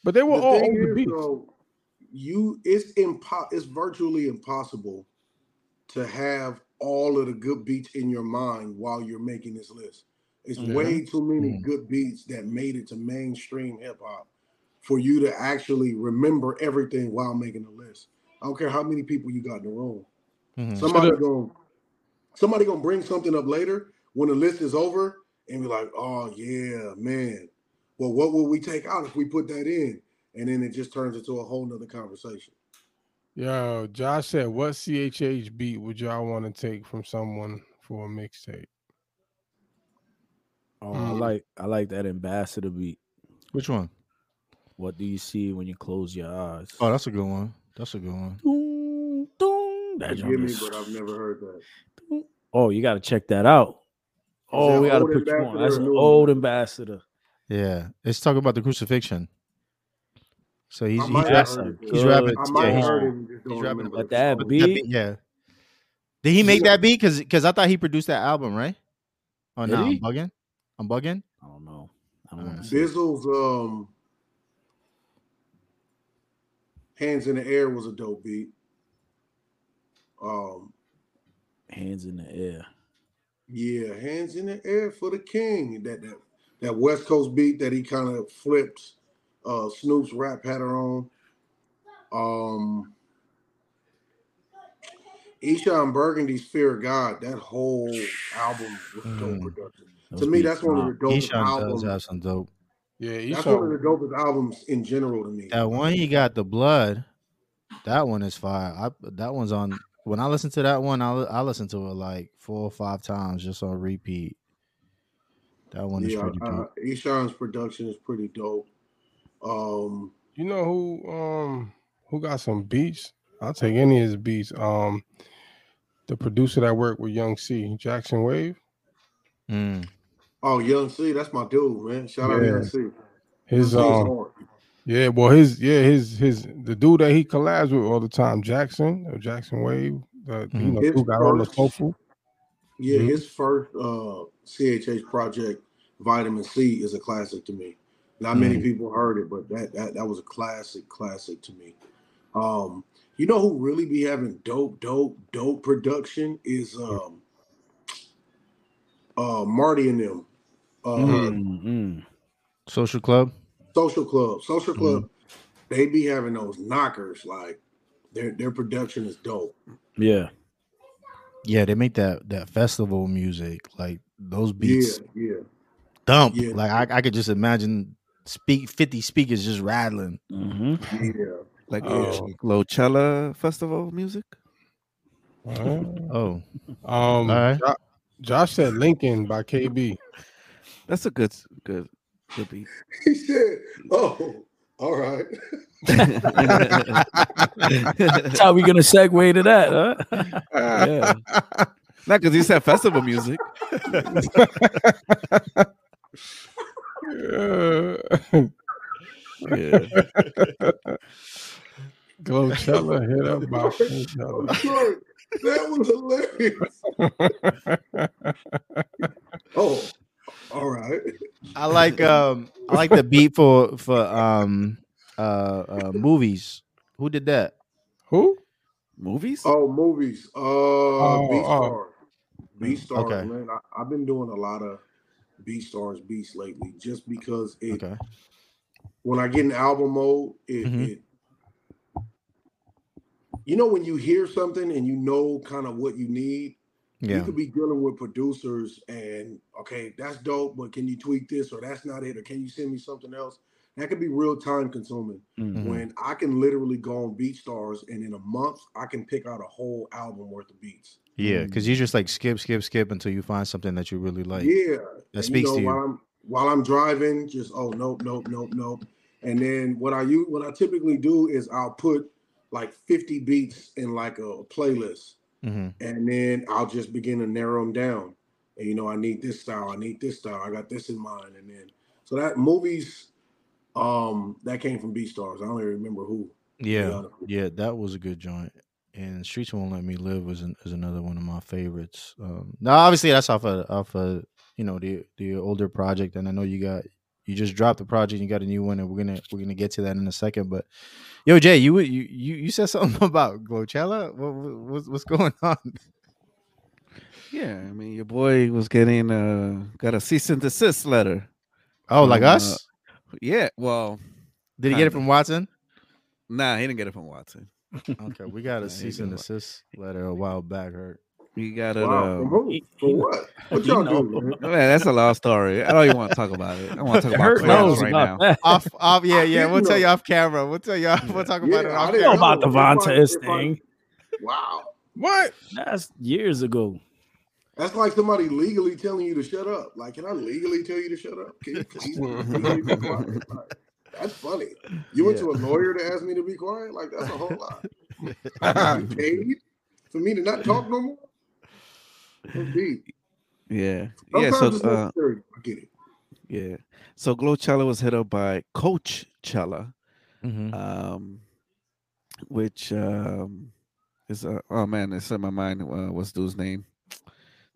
But they were The all thing older is, beats. though, you it's impo- it's virtually impossible to have all of the good beats in your mind while you're making this list. It's Mhm. way too many Mhm. good beats that made it to mainstream hip hop for you to actually remember everything while making the list. I don't care how many people you got in the room. Mhm. Somebody going somebody gonna bring something up later when the list is over and be like, oh yeah, man. Well, what will we take out if we put that in? And then it just turns into a whole nother conversation. Yo, Josh said, "What CHH beat would y'all want to take from someone for a mixtape?" Oh, I Mm. like I like that ambassador beat. Which one? What do you see when you close your eyes? Oh, that's a good one. That's a good one. Doom, doom. That Forgive me, but I've never heard that. Oh, you got to check that out. Oh, that we got to put you on. That's an new one? old ambassador. Yeah. It's talking about the crucifixion. So he's I he's, might have rap- heard it. he's Good rapping. Yeah, he's, heard it and just he's rapping remember But the that song. beat, yeah. Did he make Yeah. that beat? Cause because I thought he produced that album, right? Oh Did no, I'm bugging. I'm bugging. I don't know. I don't Uh, know. Bizzle's um Hands in the Air was a dope beat. Um Hands in the air. Yeah, hands in the air for the king. That that that West Coast beat that he kind of flipped uh Snoop's rap pattern on. Um Eshon Burgundy's Fear of God, that whole album was dope Mm. production. Those to me, that's one of the drop. dopest Eshon albums. does have some dope. Yeah, That's one of the dopest albums in general to me. That one he got the blood. That one is fire. I that one's on. When I listen to that one, I I listen to it like four or five times just on repeat. That one is yeah, pretty uh, dope. Eshon's production is pretty dope. Um, You know who um who got some beats? I'll take any of his beats. Um, the producer that worked with Young C, Jackson Wave. Mm. Oh, Young C, that's my dude, man. Shout out Yeah. Young C. His Young um, hard. yeah, well, his yeah, his his the dude that he collabs with all the time, Jackson or Jackson Wave. Uh, You know, who got all the first- soulful. Yeah, Mhm. his first uh CHH project, Vitamin C, is a classic to me. Not many people heard it, but that that that was a classic, classic to me. Um, you know who really be having dope, dope, dope production is um uh Marty and them. Uh Mm, mm. Social Club. Social Club. Social Club, they be having those knockers, like their their production is dope. Yeah. Yeah, they make that that festival music. Like those beats Yeah, yeah. dump. Yeah. Like I, I could just imagine speak fifty speakers just rattling. hmm Yeah. Like Oh. Coachella festival music. Uh, Oh, um, right. Jo- Josh said Lincoln by KB. That's a good, good, good beat. He said, "Oh, all right." That's how we gonna segue to that, huh? yeah. Not because he said festival music. yeah. Glowchella hit up by I'm sorry. That was hilarious. oh, all right. I like um I like the beat for for um uh, uh movies. Who did that? Who? Movies? Oh, movies. Uh, Oh, B oh. Star. B Star, Okay. man. I, I've been doing a lot of BeatStars beats lately, just because it. Okay. When I get in album mode, it, Mhm. it. You know when you hear something and you know kind of what you need. You could be dealing with producers and okay, that's dope, but can you tweak this or that's not it, or can you send me something else? That could be real time consuming. Mhm. When I can literally go on BeatStars and in a month I can pick out a whole album worth of beats. Yeah, because you just like skip, skip, skip until you find something that you really like. yeah, that And, speaks know, to you. While I'm while I'm driving, just oh nope, nope, nope, nope. And then what I use, what I typically do is I'll put like 50 beats in like a playlist, hmm and then I'll just begin to narrow them down. And you know, I need this style, I need this style, I got this in mind, and then so that movies, um, that came from BeatStars. I don't even remember who. Yeah, yeah, that was a good joint. And Streets Won't Let Me Live was an, is another one of my favorites. Um, now, obviously, that's off of off of you know the the older project, and I know you got you just dropped the project, you got a new one, and we're gonna we're gonna get to that in a second. But yo, Jay, you you you, you said something about Glowchella. What, what, what's what's going on? Yeah, I mean, your boy was getting uh got a cease and desist letter. Oh, like from, uh, us? yeah. Well, Did he get it from Watson? Nah, he didn't get it from Watson. Okay, we got Nah, a he cease and desist letter a while back. Hurt. He got it. Wow, um, who? For what? What y'all know. do? man? man, that's a long story. I don't even want to talk about it. I want to talk about Hurt right about now. that. off, off, yeah, yeah. We'll tell you off camera. We'll tell you. off- We'll talk about Yeah, it I off didn't know about If I- Devonta's thing. Wow. What? That's years ago. That's like somebody legally telling you to shut up. Like, can I legally tell you to shut up? Can you please legally be quiet? Like, that's funny. You went to a lawyer to ask me to be quiet? Like, that's a whole lot. You paid for me to not talk no more? That's deep. Yeah, yeah. So, uh. I get it. yeah. So, Glowchella was hit up by Coach Chella, Mhm. um, which um is uh, oh man, it's in my mind. Uh, what's dude's name?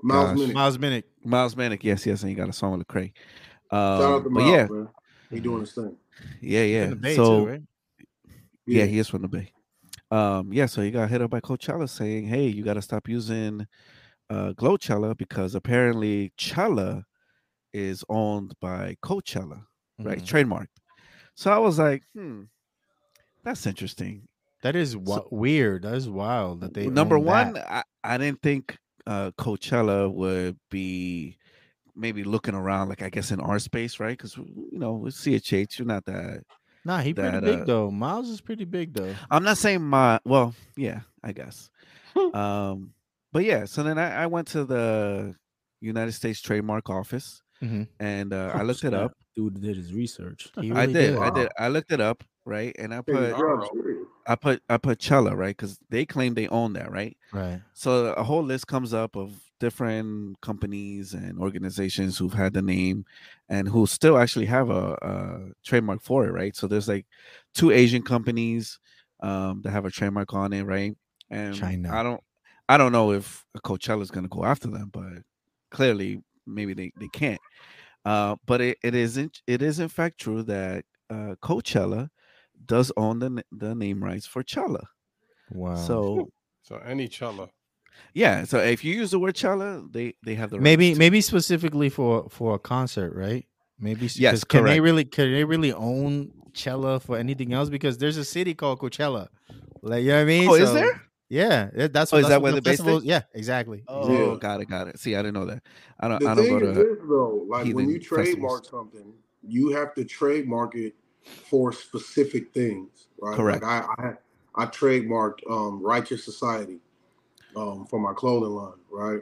Miles Gosh. Minnick. Miles Minnick. Miles Manic. Yes, yes, and he got a song with Lecrae. Shout out Um, to Miles, yeah, man. He doing his thing. yeah, yeah. In the Bay so too, right? yeah, he is from the Bay. Um, yeah, so he got hit up by Coachella saying, "Hey, you got to stop using uh, Glowchella because apparently Chella is owned by Coachella, right? Mhm. Trademarked." So I was like, "Hmm, that's interesting." That is wa- weird. That is wild that they Number one. I, I didn't think uh, Coachella would be maybe looking around, like I guess in our space, right? Because you know, with CHH, you're not that. Nah, he pretty big uh, though. Miles is pretty big though. I'm not saying my well, yeah, I guess. um, but yeah, so then I, I went to the United States Trademark Office Mhm. and uh, I looked it up. Dude did his research. He I really did, I did. I looked it up, right? And I put. I put I put Chella, right? Because they claim they own that, right? Right. So a whole list comes up of different companies and organizations who've had the name and who still actually have a, a trademark for it, right? So there's like two Asian companies um, that have a trademark on it, right? And China. I don't, I don't know if Coachella is going to go after them, but clearly maybe they, they can't. Uh, but it, it isn't. It is in fact true that uh, Coachella does own the the name rights for Chella. Wow. So So any Chella. yeah, so if you use the word Chella, they they have the maybe rights to- maybe specifically for for a concert, right? Maybe s- Yes, 'cause can they really can they really own Coachella for anything else? Because there's a city called Coachella. Like you know what I mean? Oh, is there? Yeah, that- that's Oh, what is that's that what where the they based it? festival. Yeah, exactly. Oh. Yeah. got it, got it. See, I didn't know that. I don't. The I don't thing go is to. this though, like when you trademark festivals. something, you have to trademark it for specific things, right? Correct. Like I, I, I trademarked um, Righteous Society um, for my clothing line, right?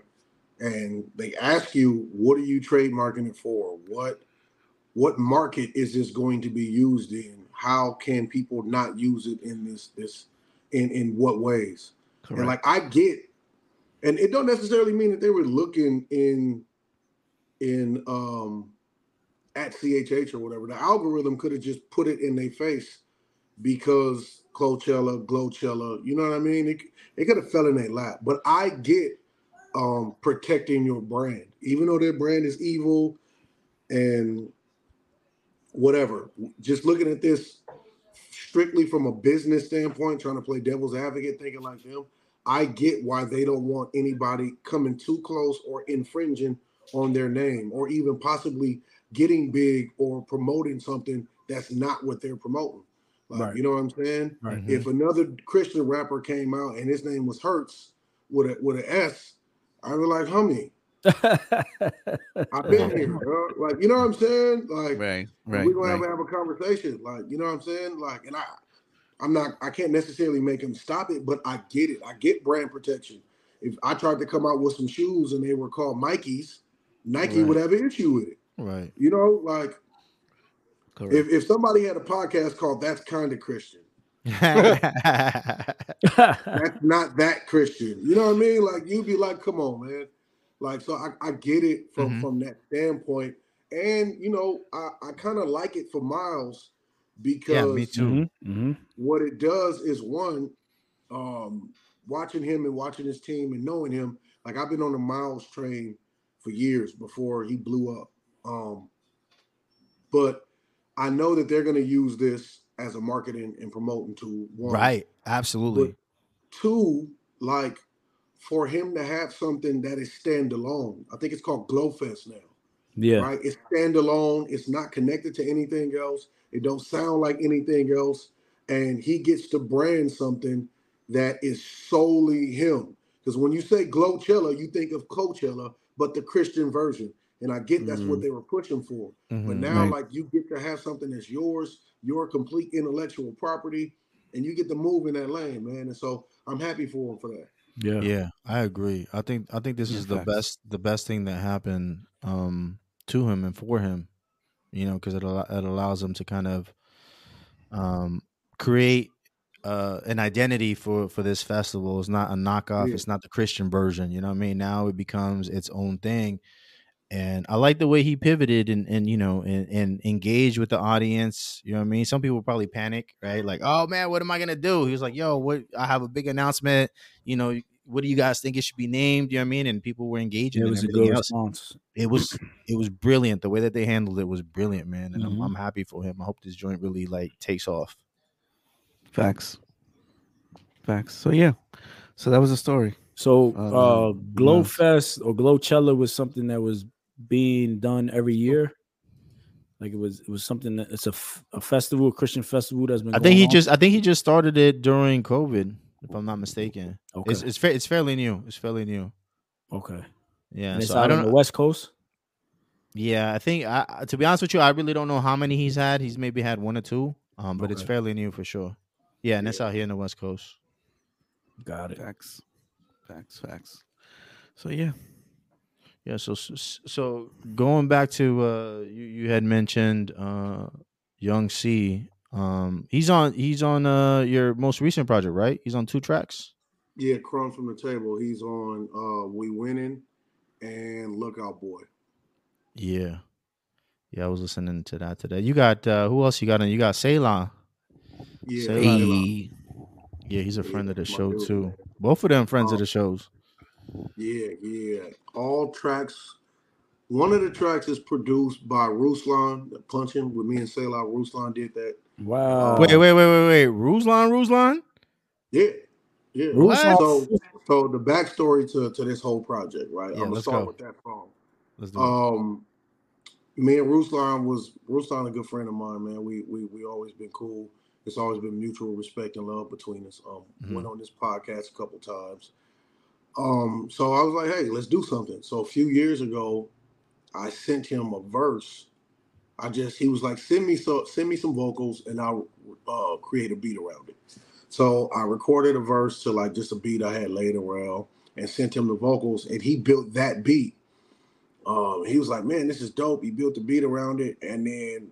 and they ask you, "What are you trademarking it for? What what market is this going to be used in? How can people not use it in this this in in what ways?" Correct. And like I get, and it don't necessarily mean that they were looking in in um at CHH or whatever. The algorithm could have just put it in their face because Coachella, Glowchella, you know what I mean? It, it could have fell in their lap. But I get um protecting your brand, even though their brand is evil and whatever. Just looking at this strictly from a business standpoint, trying to play devil's advocate, thinking like them, I get why they don't want anybody coming too close or infringing on their name or even possibly getting big or promoting something that's not what they're promoting. Like, Right. you know what I'm saying? Right. Mm-hmm. If another Christian rapper came out and his name was Hertz with a with an S, I'd be like, homie, I've been here, bro. Like, you know what I'm saying? Like, Right, right, we're gonna have, right. have a conversation. Like, you know what I'm saying? Like, and I, I'm not, I can't necessarily make him stop it, but I get it. I get brand protection. If I tried to come out with some shoes and they were called Nikes, Nike Right. would have an issue with it. Right. You know, like Correct. if, if somebody had a podcast called That's Kind of Christian, that's not that Christian. You know what I mean? Like you'd be like, come on, man. Like, so I, I get it from Mhm. from that standpoint. And you know, I, I kind of like it for Miles because yeah, me too. hmm what it does is one, um, watching him and watching his team and knowing him. Like I've been on the Miles train for years before he blew up. Um, but I know that they're going to use this as a marketing and promoting tool. One. Right. Absolutely. Two, like for him to have something that is standalone. I think it's called Glowfest now. Yeah. Right? It's standalone. It's not connected to anything else. It don't sound like anything else. And he gets to brand something that is solely him. Because when you say Glowchella, you think of Coachella, but the Christian version. And I get that's what Mhm. they were pushing for. But Mhm. now, Right. like you get to have something that's yours, your complete intellectual property, and you get to move in that lane, man. And so I'm happy for him for that. Yeah. Yeah, I agree. I think I think this Yeah, is the facts. best the best thing that happened um to him and for him. You know, because it al- it allows them to kind of um create uh an identity for for this festival. It's not a knockoff. Yeah. It's not the Christian version. You know what I mean? Now it becomes its own thing. And I like the way he pivoted and and you know and, and engaged with the audience. You know what I mean? Some people probably panic, right? Like, oh man, what am I gonna do? He was like, yo, what I have a big announcement. You know, what do you guys think it should be named? You know what I mean? And people were engaging. It was a everything good else. response. It was it was brilliant. The way that they handled it was brilliant, man. And Mhm. I'm, I'm happy for him. I hope this joint really like takes off. Facts. Facts. So yeah. So that was the story. So Um, uh yeah. Glowfest or Glowchella was something that was being done every year. Like it was it was something that it's a, f- a festival, a Christian festival that's been I think he on. just I think he just started it during COVID, if I'm not mistaken. okay. It's it's fa- it's fairly new. It's fairly new. okay. Yeah. and it's so I out on don't the West Coast. Yeah, I think I, I- to be honest with you, I really don't know how many he's had. He's maybe had one or two, um, but it's fairly new for sure. Yeah, and it's out here in the West Coast. Got it. Facts. Facts. Facts. So yeah. Yeah, so so, so going back to uh, you, you had mentioned uh, Young C. Um, he's on he's on uh, your most recent project, right? He's on two tracks. Yeah, Crumb from the Table. He's on uh We Winning and Lookout Boy. Yeah, yeah, I was listening to that today. You got uh, who else? You got? on? You got Ceylon. Yeah, Ceylon. Hey. Yeah, he's a Yeah, friend of the show dude, too. man. Both of them friends of Um, the shows. Yeah, yeah. All tracks. One of the tracks is produced by Ruslan, the punching with me and Selah. Ruslan did that. Wow. Wait, wait, wait, wait, wait. Ruslan, Ruslan. Yeah, yeah. Ruslan- So, so the backstory to to this whole project, right? Yeah, I'm gonna let's start go. with that song. Let's do it. Um, me and Ruslan was Ruslan a good friend of mine, man. We we we always been cool. It's always been mutual respect and love between us. Um, Mhm. went on this podcast a couple times. Um, so I was like, hey, let's do something. So a few years ago, I sent him a verse. I just he was like, send me so send me some vocals and I'll uh, create a beat around it. So I recorded a verse to like just a beat I had laid around, and sent him the vocals, and he built that beat. Um, he was like, "Man, this is dope." He built the beat around it, and then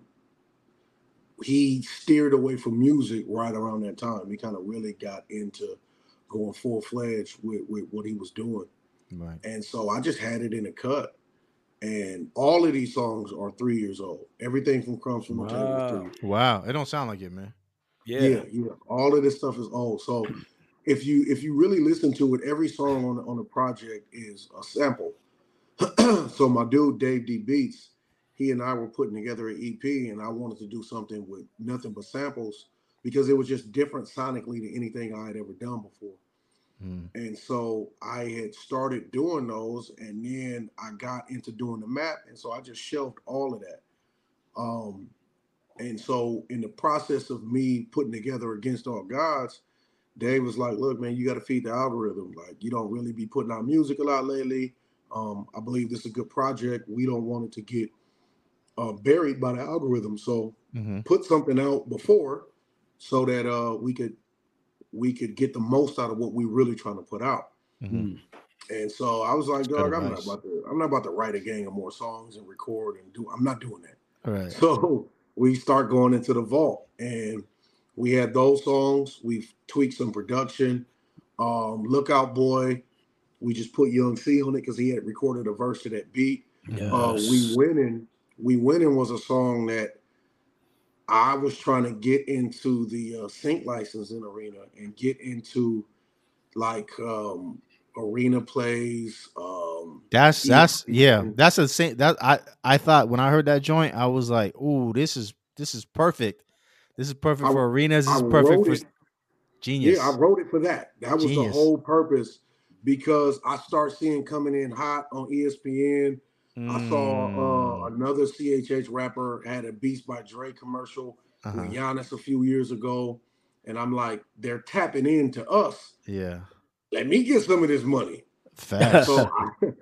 he steered away from music right around that time. He kind of really got into going full fledged with, with what he was doing. Right. And so I just had it in a cut. And all of these songs are three years old. Everything from Crumbs from the Table is three Wow. years Wow. It don't sound like it, man. Yeah. yeah, yeah. All of this stuff is old. So if you if you really listen to it, every song on on the project is a sample. so my dude Dave D Beats, he and I were putting together an EP, and I wanted to do something with nothing but samples because it was just different sonically than anything I had ever done before. Mm. And so I had started doing those, and then I got into doing the map, and so I just shelved all of that. Um, and so in the process of me putting together Against All Gods, Dave was like, "Look, man, you got to feed the algorithm. Like, you don't really be putting out music a lot lately. Um, I believe this is a good project. We don't want it to get uh, buried by the algorithm. So Mm-hmm. put something out before, so that uh, we could we could get the most out of what we really trying to put out." Mm-hmm. And so I was like, That's dog, I'm not about to I'm not about to write a gang of more songs and record and do I'm not doing that. All right. So we start going into the vault and we had those songs. We've tweaked some production. Um, Lookout Boy, we just put Young C on it because he had recorded a verse to that beat. Uh, we Yes. winning, we winning was a song that I was trying to get into the uh, sync licensing arena and get into like um, arena plays. Um, That's ESPN. that's yeah. That's a same that I I thought when I heard that joint, I was like, "Ooh, this is this is perfect. This is perfect I- for arenas. This I is perfect for it- genius." Yeah, I wrote it for that. That was the whole purpose because I start seeing coming in hot on E ESPN. I saw uh, Mm, another CHH rapper had a Beats by Dre commercial uh-huh. with Giannis a few years ago, and I'm like, they're tapping into us. Yeah, Let me get some of this money. facts. So I,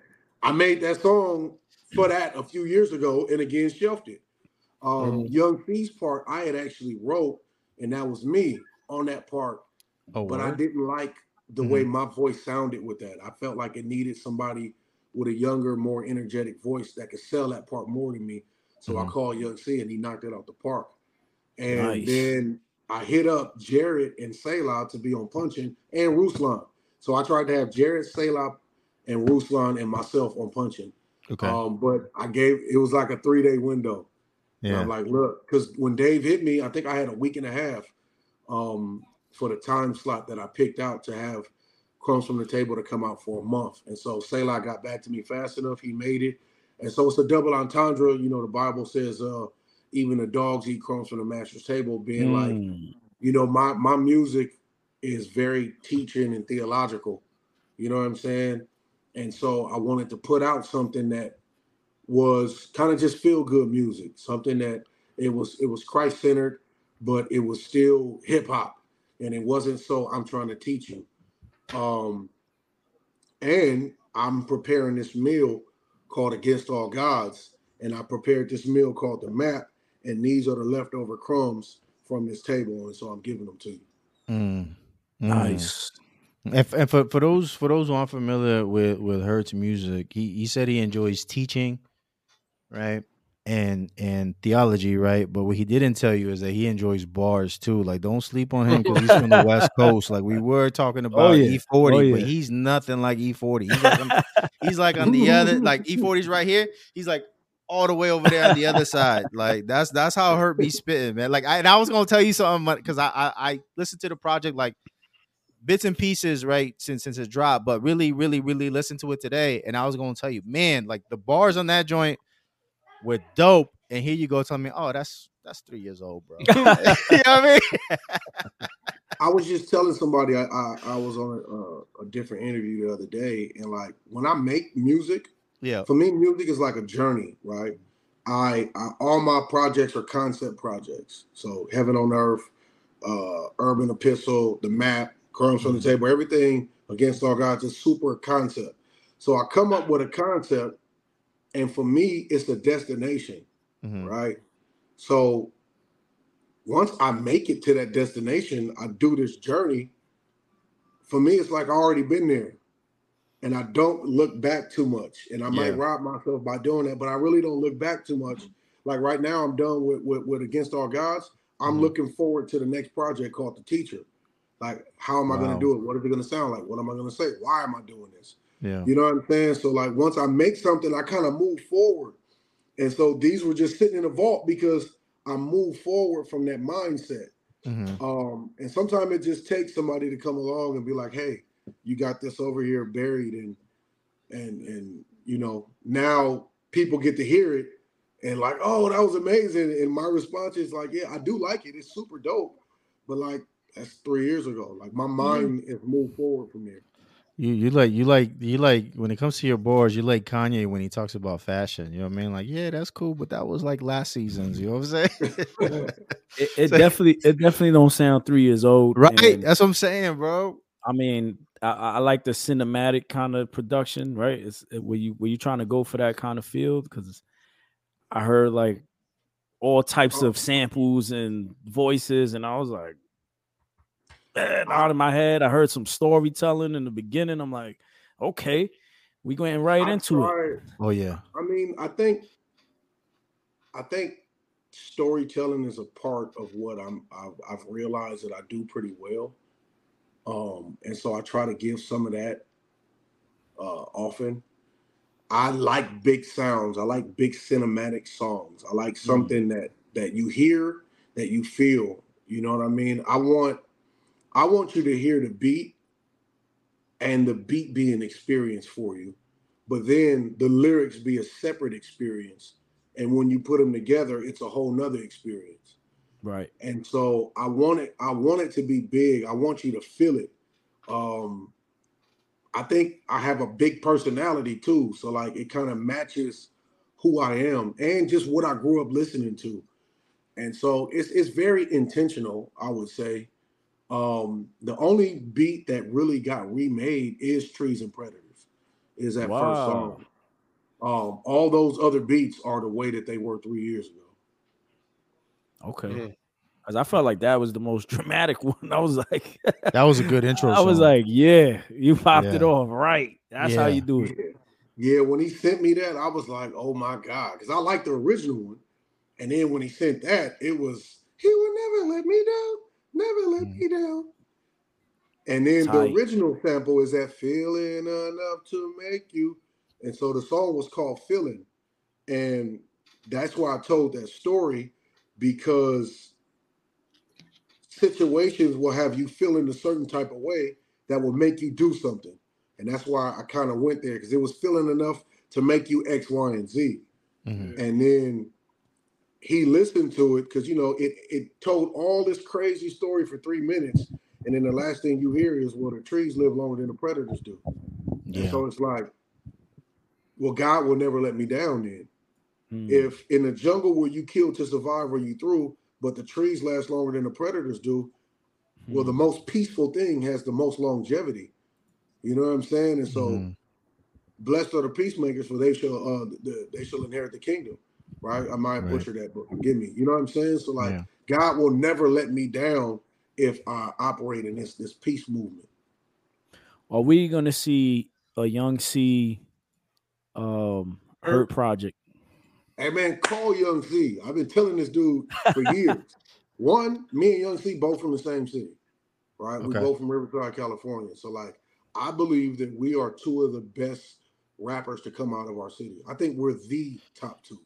I made that song for that a few years ago, and again shelved it. Um, Young Fee's part I had actually wrote, and that was me on that part oh, but I didn't like the way my voice sounded with that. I felt like it needed somebody with a younger, more energetic voice that could sell that part more than me. So I Mhm. called Young C and he knocked it out the park. And Nice. then I hit up Jared and Selah to be on punching and Ruslan. So I tried to have Jared, Selah, and Ruslan and myself on punching. okay. Um, but I gave it was like a three day window. And yeah. I'm like, look, because when Dave hit me, I think I had a week and a half um, for the time slot that I picked out to have Crumbs from the Table to come out for a month. And so Selah got back to me fast enough. He made it. And so it's a double entendre. You know, the Bible says, uh, even the dogs eat crumbs from the master's table, being like, Mm. you know, my my music is very teaching and theological. You know what I'm saying? And so I wanted to put out something that was kind of just feel good music, something that it was it was Christ centered, but it was still hip hop, and it wasn't so I'm trying to teach you. Um, and I'm preparing this meal called Against All Gods, and I prepared this meal called the Map, and these are the leftover crumbs from this table, and so I'm giving them to you. Mm, mm. Nice. And, and for, for those for those who aren't familiar with with Hurt's music, he, he said he enjoys teaching, right, and and theology, right. But what he didn't tell you is that he enjoys bars too. Like, don't sleep on him because he's from the West Coast. Like we were talking oh, about yeah. E forty, Oh, but yeah. he's nothing like E forty. He's like on, he's like on the other, like E 40s right here. He's like all the way over there on the other side. Like that's that's how Hurt me spitting, man. Like I and I was gonna tell you something because I, I I listened to the project like bits and pieces, right, since since it dropped, but really, really, really listened to it today. And I was gonna tell you, man, like the bars on that joint were dope. And here you go telling me, oh, that's that's three years old, bro. you know what I mean? I was just telling somebody I I, I was on a, a, a different interview the other day, and like when I make music, Yeah. for me, music is like a journey, right? I, I all my projects are concept projects. So Heaven on Earth, uh, Urban Epistle, the map, Crumbs from the Table, everything against all gods is super concept. So I come up with a concept, and for me, it's a destination, Mhm. right? So once I make it to that destination, I do this journey. For me, it's like I already been there. and I don't look back too much. And I might Yeah. rob myself by doing that, but I really don't look back too much. Like right now, I'm done with with, with Against All Gods. I'm Mhm. looking forward to the next project called The Teacher. Like, how am I going to do it? What is it going to sound like? What am I going to say? Why am I doing this? Yeah. You know what I'm saying? So like once I make something, I kind of move forward. And so these were just sitting in a vault because I moved forward from that mindset. Mhm. Um, and sometimes it just takes somebody to come along and be like, "Hey, you got this over here buried," and and and you know now people get to hear it and like, "Oh, that was amazing." And my response is like, "Yeah, I do like it. It's super dope." But like that's three years ago. Like my mind has moved forward from there. You you like you like you like when it comes to your boards, you like Kanye when he talks about fashion. You know what I mean? Like, yeah, that's cool, but that was like last season's. You know what I'm saying? It, it So- definitely it definitely don't sound three years old. right. That's what I'm saying, bro. I mean, I, I like the cinematic kind of production, right? It's it, were you were you trying to go for that kind of field? Because I heard like all types of samples and voices, and I was like, out of my head. I heard some storytelling in the beginning. I'm like, okay, we going right I into it. Oh yeah. I mean, I think, I think storytelling is a part of what I'm. I've, I've realized that I do pretty well, um, and so I try to give some of that uh, often. I like big sounds. I like big cinematic songs. I like something that that you hear, that you feel. You know what I mean? I want, I want you to hear the beat, and the beat be an experience for you but then the lyrics be a separate experience. And when you put them together it's a whole nother experience. Right. and so i want it i want it to be big. I want you to feel it. Um i think i have a big personality too. So like it kind of matches who i am and just what i grew up listening to. And so it's it's very intentional i would say um the only beat that really got remade is trees and predators is that first song um all those other beats are the way that they were three years ago Okay. Yeah. Cause I felt like that was the most dramatic one. I was like, That was a good intro. I was like, yeah, you popped it off right. That's how you do it. Yeah. Yeah, when he sent me that, I was like, oh my God. Because I like the original one. And then when he sent that, it was, he would never let me down. Never let Mhm. me down. And then Tight. the original sample is that feeling enough to make you. And so the song was called Feeling. And that's why I told that story because situations will have you feeling a certain type of way that will make you do something. And that's why I kind of went there because it was feeling enough to make you X, Y, and Z. Mhm. And then he listened to it because you know it it told all this crazy story for three minutes, and then the last thing you hear is, "Well, the trees live longer than the predators do." And yeah. so it's like, well, God will never let me down. Then, Hmm. if in the jungle where you kill to survive or you through, but the trees last longer than the predators do, well, the Hmm. most peaceful thing has the most longevity. You know what I'm saying? And so, Mhm. blessed are the peacemakers, for they shall uh the, they shall inherit the kingdom. Right? I might Right. butcher that, but forgive me. You know what I'm saying? So like, Yeah. God will never let me down if I operate in this this peace movement. Are we gonna see a young C um hurt project? Hey man, call Young C. I've been telling this dude for years. One, me and Young C both from the same city, right? We both from Riverside, California. So like, I believe that we are two of the best rappers to come out of our city. I think we're the top two.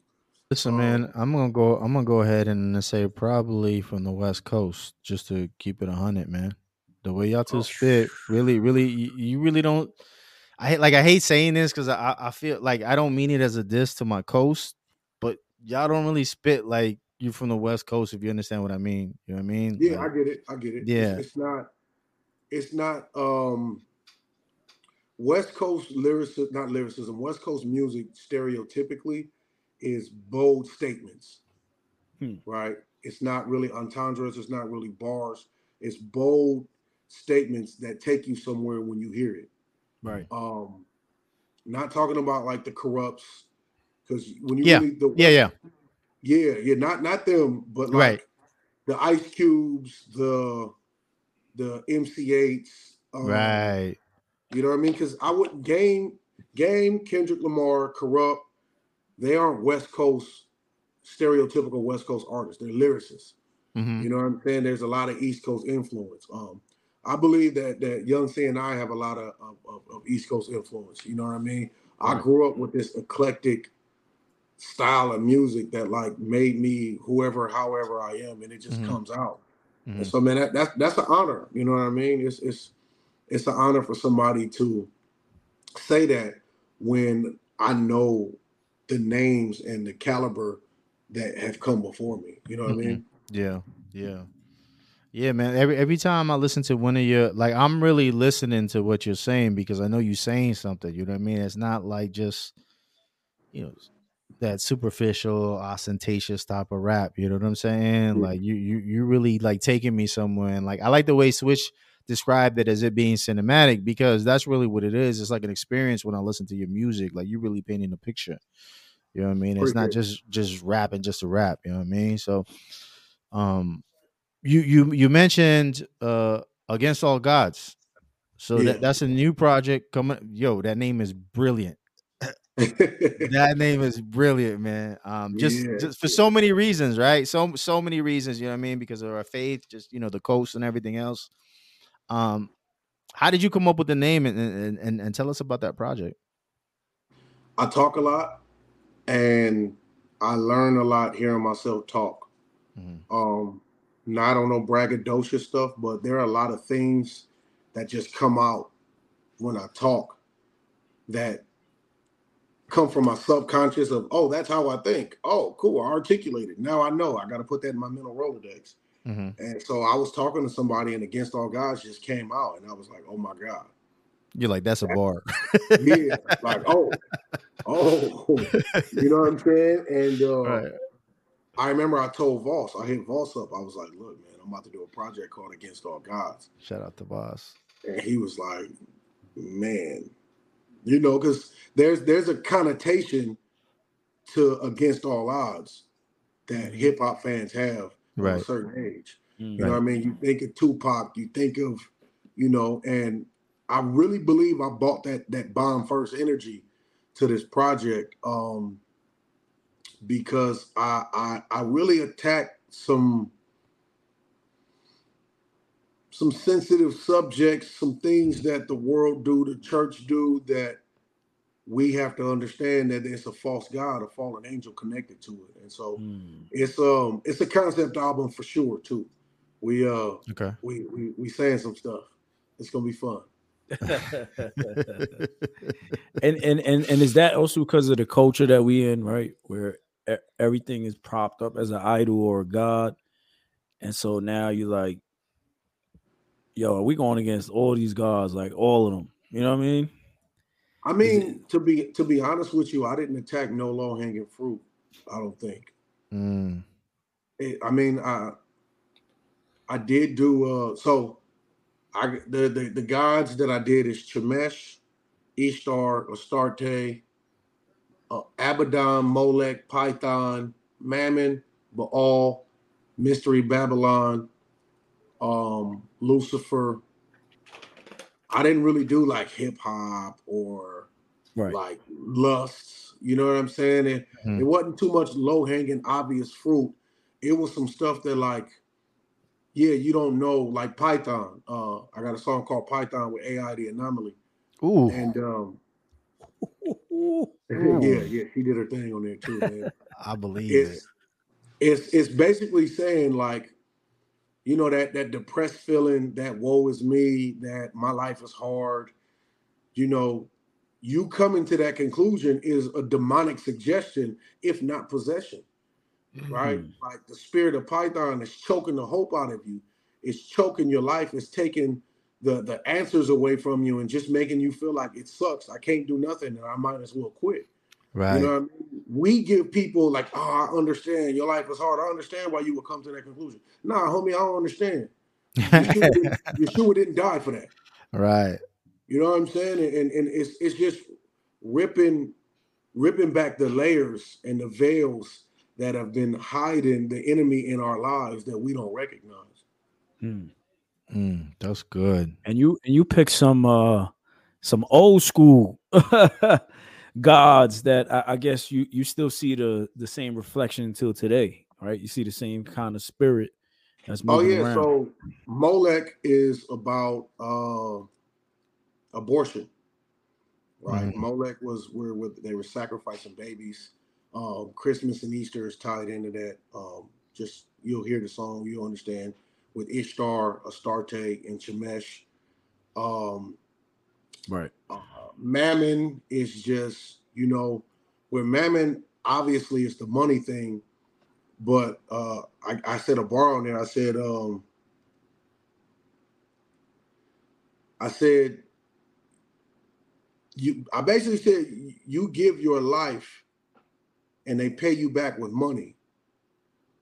Listen, Um, man, I'm gonna go. I'm gonna go ahead and say probably from the West Coast, just to keep it a hundred, man. The way y'all two Oh, spit, really, really, you, you really don't. I hate, like, I hate saying this because I, I feel like I don't mean it as a diss to my coast, but y'all don't really spit like you from the West Coast. If you understand what I mean, you know what I mean? Yeah, Like, I get it. I get it. It's- Yeah. It's, not it's not um West Coast lyricism, not lyricism, West Coast music stereotypically is bold statements. Hmm. Right? It's not really entendres, it's not really bars. It's bold statements that take you somewhere when you hear it. Right. Um not talking about like the Kurupts because when you Yeah. really the yeah, yeah, yeah, yeah, not not them, but like Right. the Ice Cubes, the the MC Eihts, um, right. You know what I mean? Because I wouldn't game game Kendrick Lamar, Kurupt. They aren't West Coast stereotypical West Coast artists. They're lyricists. Mhm. You know what I'm saying? There's a lot of East Coast influence. Um, I believe that that Young C and I have a lot of of, of, East Coast influence. You know what I mean? I grew up with this eclectic style of music that like made me whoever, however I am, and it just Mhm. comes out. And Mhm. so, man, that, that's that's an honor. You know what I mean? It's it's it's an honor for somebody to say that when I know the names and the caliber that have come before me. You know what I mm-hmm. mean? Yeah, yeah, yeah, man. Every every time I listen to one of your, like, I'm really listening to what you're saying because I know you're saying something. You know what I mean? It's not like just, you know, that superficial, ostentatious type of rap. You know what I'm saying? Yeah. Like you, you, you really like taking me somewhere. And like I like the way Switch described it as it being cinematic because that's really what it is. It's like an experience when I listen to your music. Like you're really painting a picture. You know what I mean? It's not just just rapping just to rap. You know what I mean? So, um, you you you mentioned uh against all gods. So Yeah. that, that's a new project coming. Yo, that name is brilliant. that name is brilliant, man. Um, just Yeah, just for so many reasons, right? So so many reasons. You know what I mean? Because of our faith, just you know the coast and everything else. Um, how did you come up with the name and and and, and tell us about that project? I talk a lot and I learn a lot hearing myself talk. Mhm. Um, not on no braggadocious stuff, but there are a lot of things that just come out when I talk that come from my subconscious of, oh, that's how I think. Oh, cool. I articulated. Now I know. I got to put that in my mental Rolodex. Mhm. And so I was talking to somebody, and Against All Gods just came out, and I was like, oh my God. You're like that's a bar. Yeah. like, oh, oh, you know what I'm saying? And uh, Right. I remember I told Voss, I hit Voss up. I was like, look, man, I'm about to do a project called Against All Gods. Shout out to Voss. And he was like, man, you know, because there's there's a connotation to against all odds that hip hop fans have from a certain age. Mm. You know what I mean? You think of Tupac, you think of, you know, and I really believe I bought that that bomb first energy to this project um because I I I really attacked some some sensitive subjects, some things that the world do, the church do that we have to understand that it's a false god, a fallen angel connected to it. And so Mm. it's um it's a concept album for sure too. We uh Okay. we we we saying some stuff. It's gonna be fun. And and and and is that also because of the culture that we in, right? Where everything is propped up as an idol or a god, and so now you're like, yo, are we going against all these gods, like all of them? You know what I mean? I mean, to be to be honest with you, I didn't attack no low hanging fruit. I don't think. Mm. It- I mean, I I did do uh so I the the, the gods that I did is Shemesh, Ishtar, Astarte, uh, Abaddon, Molech, Python, Mammon, Baal, Mystery Babylon, um, Lucifer. I didn't really do like hip hop or Right. like lusts. You know what I'm saying? It, Mhm. it wasn't too much low hanging, obvious fruit. It was some stuff that like, yeah, you don't know, like Python. Uh, I got a song called Python with AI the Anomaly, Ooh. and um, Ooh. yeah, yeah, she did her thing on there too. Man. I believe it. it's it's it's basically saying like you know that that depressed feeling that woe is me that my life is hard you know you coming to that conclusion is a demonic suggestion if not possession right Mhm. like the spirit of python is choking the hope out of you it's choking your life it's taking the the answers away from you and just making you feel like it sucks i can't do nothing and i might as well quit Right. you know what I mean? We give people like, oh, I understand your life is hard. I understand why you would come to that conclusion. Nah, homie, I don't understand. Yeshua didn't, Yeshua didn't die for that. right. You know what I'm saying? And, and and it's it's just ripping ripping back the layers and the veils that have been hiding the enemy in our lives that we don't recognize. Mm. Mm, that's good. And you and you pick some uh some old school gods that I, I guess you you still see the the same reflection until today, right? You see the same kind of spirit that's Oh yeah, around. so Molech is about uh abortion. Right. Mhm. Molech was where, where they were sacrificing babies. Um, Christmas and Easter is tied into that. Um, just you'll hear the song, you'll understand with Ishtar, Astarte, and Shemesh. Um, right. uh, Mammon is just, you know, where Mammon obviously is the money thing, but uh, I, I said a bar on there. I said, um, I said, you. I basically said you give your life, and they pay you back with money.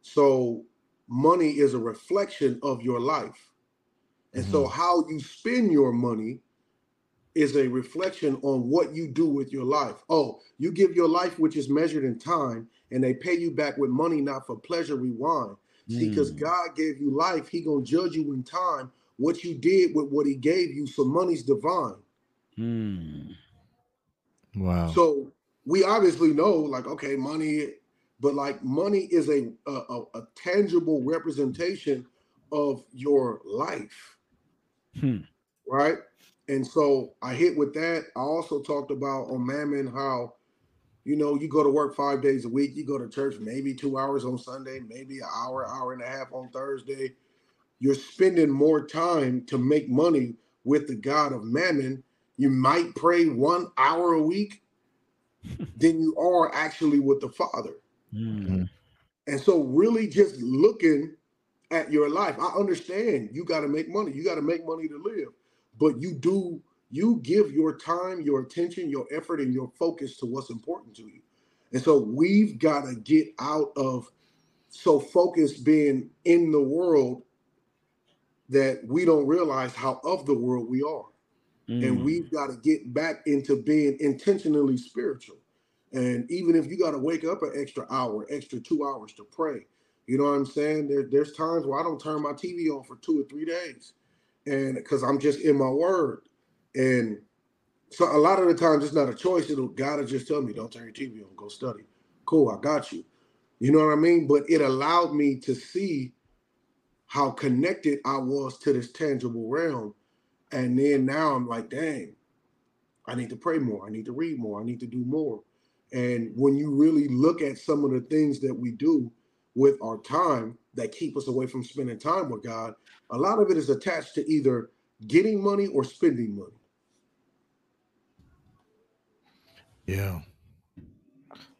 So money is a reflection of your life, and so how you spend your money is a reflection on what you do with your life. Oh, you give your life, which is measured in time, and they pay you back with money, not for pleasure rewind. See, because Mm. God gave you life, He gonna judge you in time what you did with what He gave you. So money's divine. Hmm. Wow. So we obviously know, like, okay, money, but like money is a a, a, tangible representation of your life. Hmm. right? And so I hit with that. I also talked about on Mammon how, you know, you go to work five days a week, you go to church maybe two hours on Sunday, maybe an hour, hour and a half on Thursday. You're spending more time to make money with the God of Mammon. You might pray one hour a week than you are actually with the Father. Hmm. And so, really, just looking at your life, I understand you got to make money. You got to make money to live, but you do you give your time, your attention, your effort, and your focus to what's important to you. And so, we've got to get out of so focused being in the world that we don't realize how of the world we are and Mm. we've got to get back into being intentionally spiritual. And even if you got to wake up an extra hour, extra two hours to pray, you know what I'm saying? There, there's times where I don't turn my TV on for two or three days, and because I'm just in my word. And so a lot of the times it's not a choice. It'll will just tell me, "Don't turn your TV on, go study." Cool, I got you. You know what I mean? But it allowed me to see how connected I was to this tangible realm and then now I'm like, dang, I need to pray more. I need to read more. I need to do more. And when you really look at some of the things that we do with our time that keep us away from spending time with God, a lot of it is attached to either getting money or spending money. Yeah.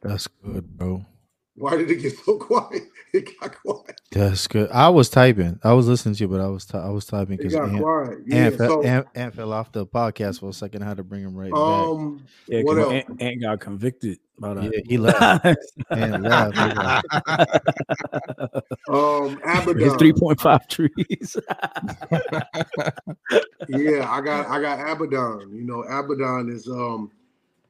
That's good, bro. Why did it get so quiet? It got quiet. That's good. I was typing. I was listening to you, but I was ty- I was typing because got Ant. Yeah. Ant, fe- So, Ant, Ant fell off the podcast for a second. I had to bring him right back. um, Yeah, what 'cause else? Ant, Ant got convicted by that. Yeah, he left. Ant left. He Um, For his Abaddon. three point five trees. yeah, I got I got Abaddon. You know, Abaddon is um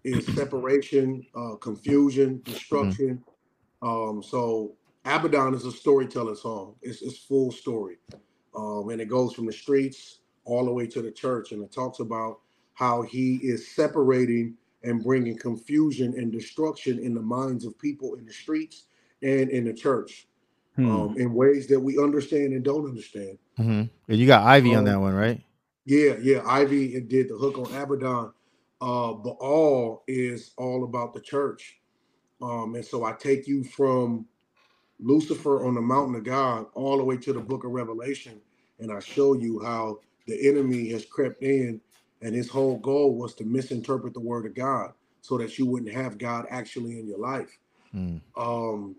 is separation, uh, confusion, destruction. Um, so Abaddon is a storytelling song. It's it's full story, um, and it goes from the streets all the way to the church, and it talks about how he is separating and bringing confusion and destruction in the minds of people in the streets and in the church, Hmm. um, in ways that we understand and don't understand. Mhm. And you got Ivy on Um, that one, right? Yeah, yeah. Ivy did the hook on Abaddon. Uh, Baal is all about the church. Um, and so I take you from Lucifer on the mountain of God all the way to the book of Revelation, and I show you how the enemy has crept in, and his whole goal was to misinterpret the word of God so that you wouldn't have God actually in your life. Mm. Um,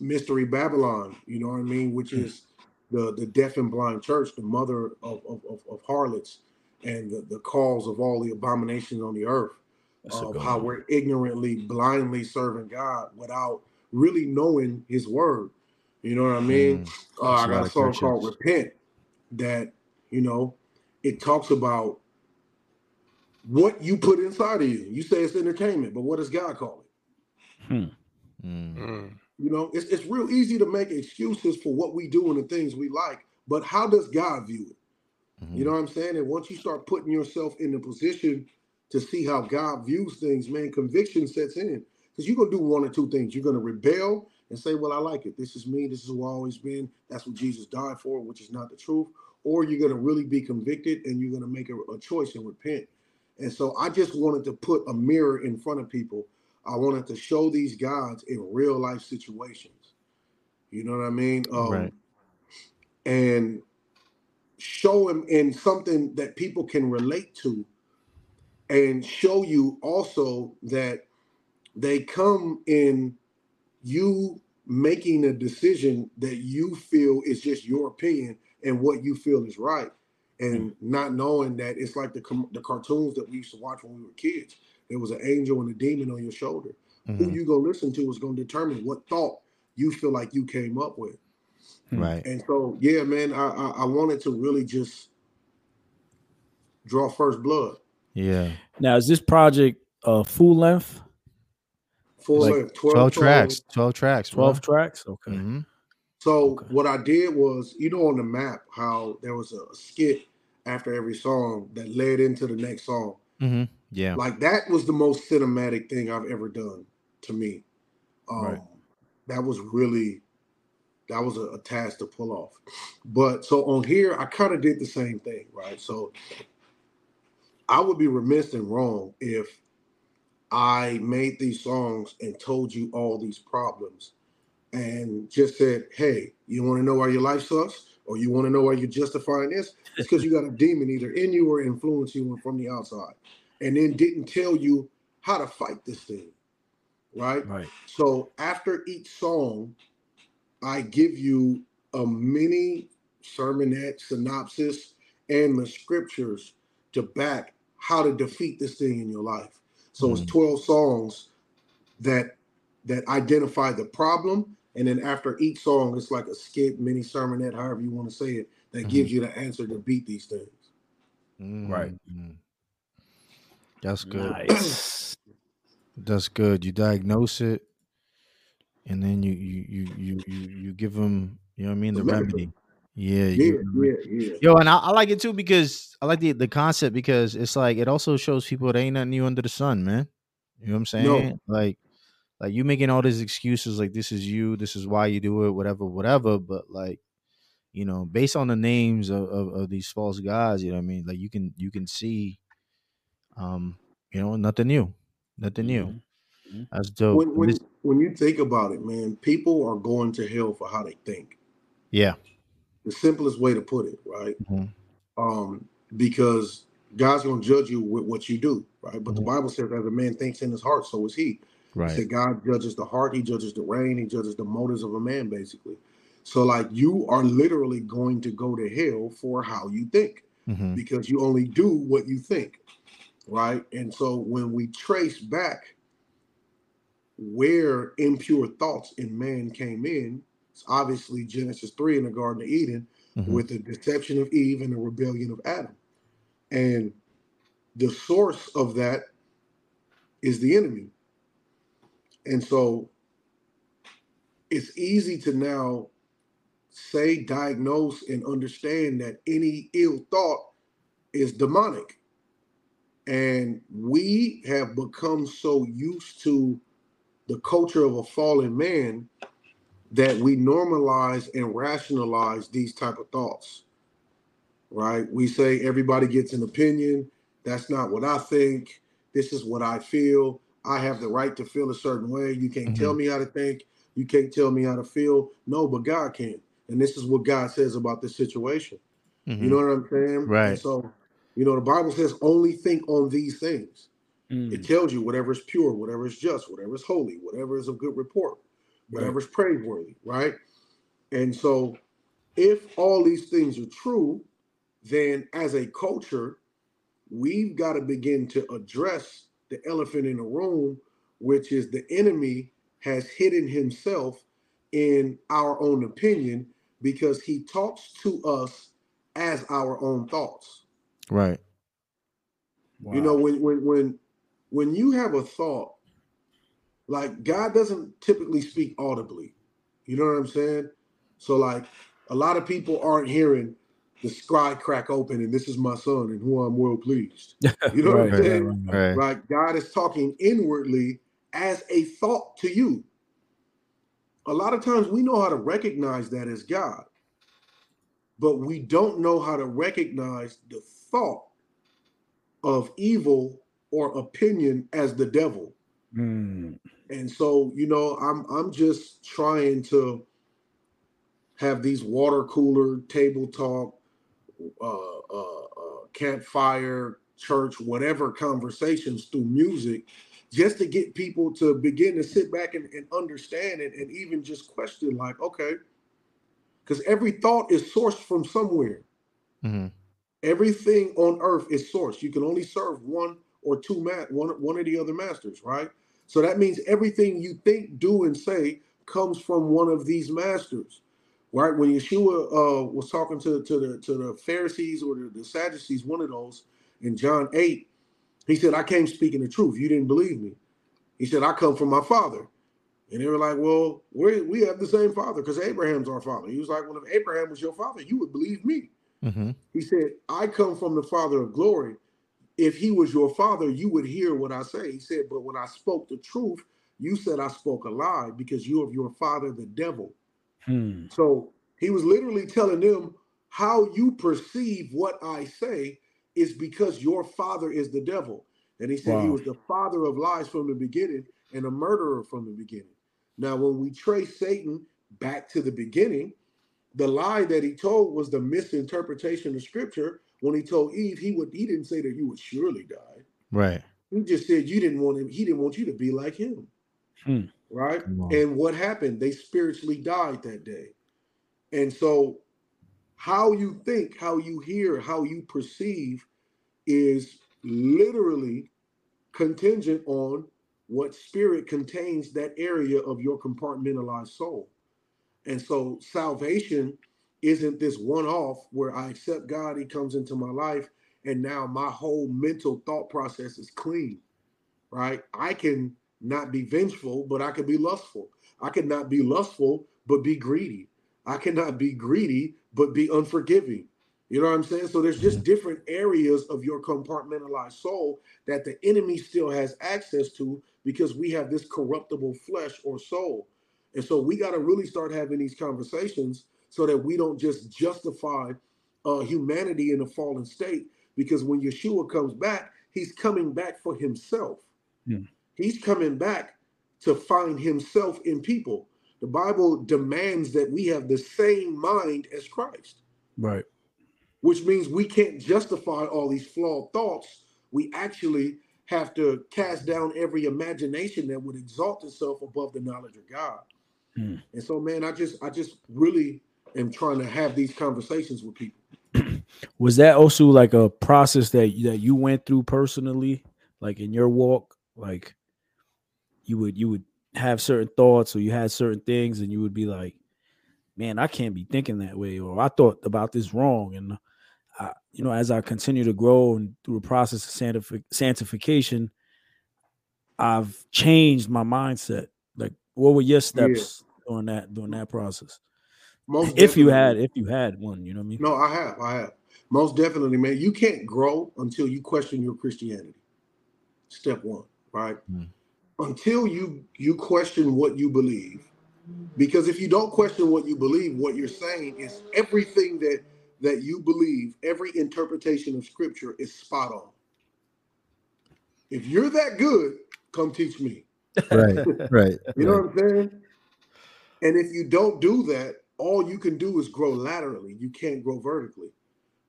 Mystery Babylon, you know what I mean, which is the the deaf and blind church, the mother of of, of, of harlots, and the, the cause of all the abominations on the earth, of how one. we're ignorantly, blindly serving God without really knowing His word. You know what I mean? Mm. Uh, That's I a got lot a of song called "Repent" that you know it talks about what you put inside of you. You say it's entertainment, but what does God call it? Hmm. Mm. You know, it's, it's real easy to make excuses for what we do and the things we like, but how does God view it? You know what I'm saying? And once you start putting yourself in the position to see how God views things, man, conviction sets in. Because you're gonna do one or two things. You're gonna rebel and say, Well, I like it. This is me, this is who I've always been. That's what Jesus died for, which is not the truth. Or you're gonna really be convicted and you're gonna make a, a choice and repent. And so I just wanted to put a mirror in front of people. I wanted to show these guys in real life situations. You know what I mean? Um, Right. And show them in something that people can relate to and show you also that they come in you making a decision that you feel is just your opinion and what you feel is right. And not knowing that it's like the the cartoons that we used to watch when we were kids. There was an angel and a demon on your shoulder. Who Mhm. you gonna listen to is gonna determine what thought you feel like you came up with. Right. and so yeah man i i, I wanted to really just draw first blood Yeah. Now, is this project uh full length? full Like length 12, 12 tracks. 12 tracks. 12 tracks? Okay. hmm So what I did was, you know, on the map, how there was a skit after every song that led into the next song. hmm Yeah. Like that was the most cinematic thing I've ever done to me. Um, Right. That was really that was a, a task to pull off. But so on here, I kind of did the same thing, right? So I would be remiss and wrong if I made these songs and told you all these problems and just said, hey, you want to know why your life sucks? Or you want to know why you're justifying this? It's because you got a demon either in you or influencing you from the outside. And then didn't tell you how to fight this thing. Right? Right. So after each song, I give you a mini sermonette synopsis and the scriptures to back how to defeat this thing in your life. So it's 12 songs that that identify the problem. And then after each song, it's like a skit, mini sermonette, however you want to say it, that gives you the answer to beat these things. Right. Mhm. That's good. Nice. That's good. You diagnose it, and then you you you you you, you give them. You know what I mean? The The remedy. Yeah. Yeah, yeah, yeah. Yo, and I, I like it too because I like the the concept because it's like it also shows people there ain't nothing new under the sun, man. You know what I'm saying? No. Like, like you making all these excuses, like this is you, this is why you do it, whatever, whatever. But like, you know, based on the names of, of, of these false guys, you know what I mean? Like you can you can see, um, you know, nothing new, nothing new. Mhm. That's dope. When when, when you think about it, man, people are going to hell for how they think. yeah. The simplest way to put it, right? Mhm. um, because God's going to judge you with what you do, right? But the Mhm. Bible says, as a man thinks in his heart, so is he. Right. said, God judges the heart, he judges the rein, he judges the motives of a man, basically. So, like, you are literally going to go to hell for how you think hmm because you only do what you think, right? And so, when we trace back where impure thoughts in man came in, it's obviously Genesis 3 in the Garden of Eden Mhm. with the deception of Eve and the rebellion of Adam. And the source of that is the enemy. And so it's easy to now say, diagnose, and understand that any ill thought is demonic. And we have become so used to the culture of a fallen man that we normalize and rationalize these type of thoughts right? We say everybody gets an opinion. That's not what i think. This is what i feel. I have the right to feel a certain way. You can't tell me how to think. You can't tell me how to feel. No but god can. And this is what god says about this situation. Mhm. you know what i'm saying? And Right. so you know the bible says only think on these things. Mm. it tells you whatever is pure, whatever is just, whatever is holy, whatever is of good report, whatever is praiseworthy, right? And so, if all these things are true, then as a culture, we've got to begin to address the elephant in the room, which is the enemy has hidden himself in our own opinion because he talks to us as our own thoughts. Right. You know, when when when when you have a thought, like God doesn't typically speak audibly. You know what I'm saying? So like a lot of people aren't hearing, the sky crack open and this is my son and who I'm well pleased. You know what I'm saying? right, right. Right. Right? God is talking inwardly as a thought to you. A lot of times we know how to recognize that as God, but we don't know how to recognize the thought of evil or opinion as the devil. Mm, And so, you know, I'm I'm just trying to have these water cooler table talk, uh, uh, uh, campfire, church, whatever conversations through music, just to get people to begin to sit back and, and understand it, and even just question, like, okay, because every thought is sourced from somewhere. hmm Everything on earth is sourced. You can only serve one or two ma- one one of the other masters, right? So that means everything you think, do, and say comes from one of these masters, right? When Yeshua uh, was talking to, to the to the Pharisees or the, the Sadducees, one of those in John eight, he said, "I came speaking the truth. You didn't believe me." He said, "I come from my Father," and they were like, "Well, we we have the same Father because Abraham's our father." He was like, "Well, if Abraham was your father, you would believe me." hmm He said, I come from the Father of glory. If he was your father, you would hear what I say. He said, But when I spoke the truth, you said I spoke a lie because you of your father, the devil. hmm. So he was literally telling them how you perceive what I say is because your father is the devil. And he said he was the father of lies from the beginning and a murderer from the beginning. Now, when we trace Satan back to the beginning, the lie that he told was the misinterpretation of scripture. When he told Eve, he would he didn't say that you would surely die. Right. He just said you didn't want him, he didn't want you to be like him. Hmm. Right? And what happened? They spiritually died that day. And so how you think, how you hear, how you perceive is literally contingent on what spirit contains that area of your compartmentalized soul. And so salvation isn't this one off where I accept God, He comes into my life, and now my whole mental thought process is clean, right? I can not be vengeful, but I can be lustful. I can not be lustful, but be greedy. I cannot be greedy, but be unforgiving. You know what I'm saying? So there's just different areas of your compartmentalized soul that the enemy still has access to because we have this corruptible flesh or soul. And so we got to really start having these conversations so that we don't just justify uh, humanity in a fallen state. Because when Yeshua comes back, he's coming back for himself. Hmm. He's coming back to find himself in people. The Bible demands that we have the same mind as Christ, Right. which means we can't justify all these flawed thoughts. We actually have to cast down every imagination that would exalt itself above the knowledge of God. Hmm. And so, man, I just, I just really am trying to have these conversations with people. Was that also like a process that that you went through personally, like in your walk? Like you would you would have certain thoughts or you had certain things and you would be like, man, I can't be thinking that way, or I thought about this wrong. And I, you know, as I continue to grow and through a process of sanctifi- sanctification, I've changed my mindset. Like, what were your steps during that during that process? Most if you had if you had one, you know what I mean? No, I have. I have. Most definitely, man. You can't grow until you question your Christianity. Step one, right? Mm. Until you you question what you believe. Because if you don't question what you believe, what you're saying is everything that that you believe, every interpretation of scripture is spot on. If you're that good, come teach me. Right. Right. You know right. what I'm saying? And if you don't do that, all you can do is grow laterally. You can't grow vertically,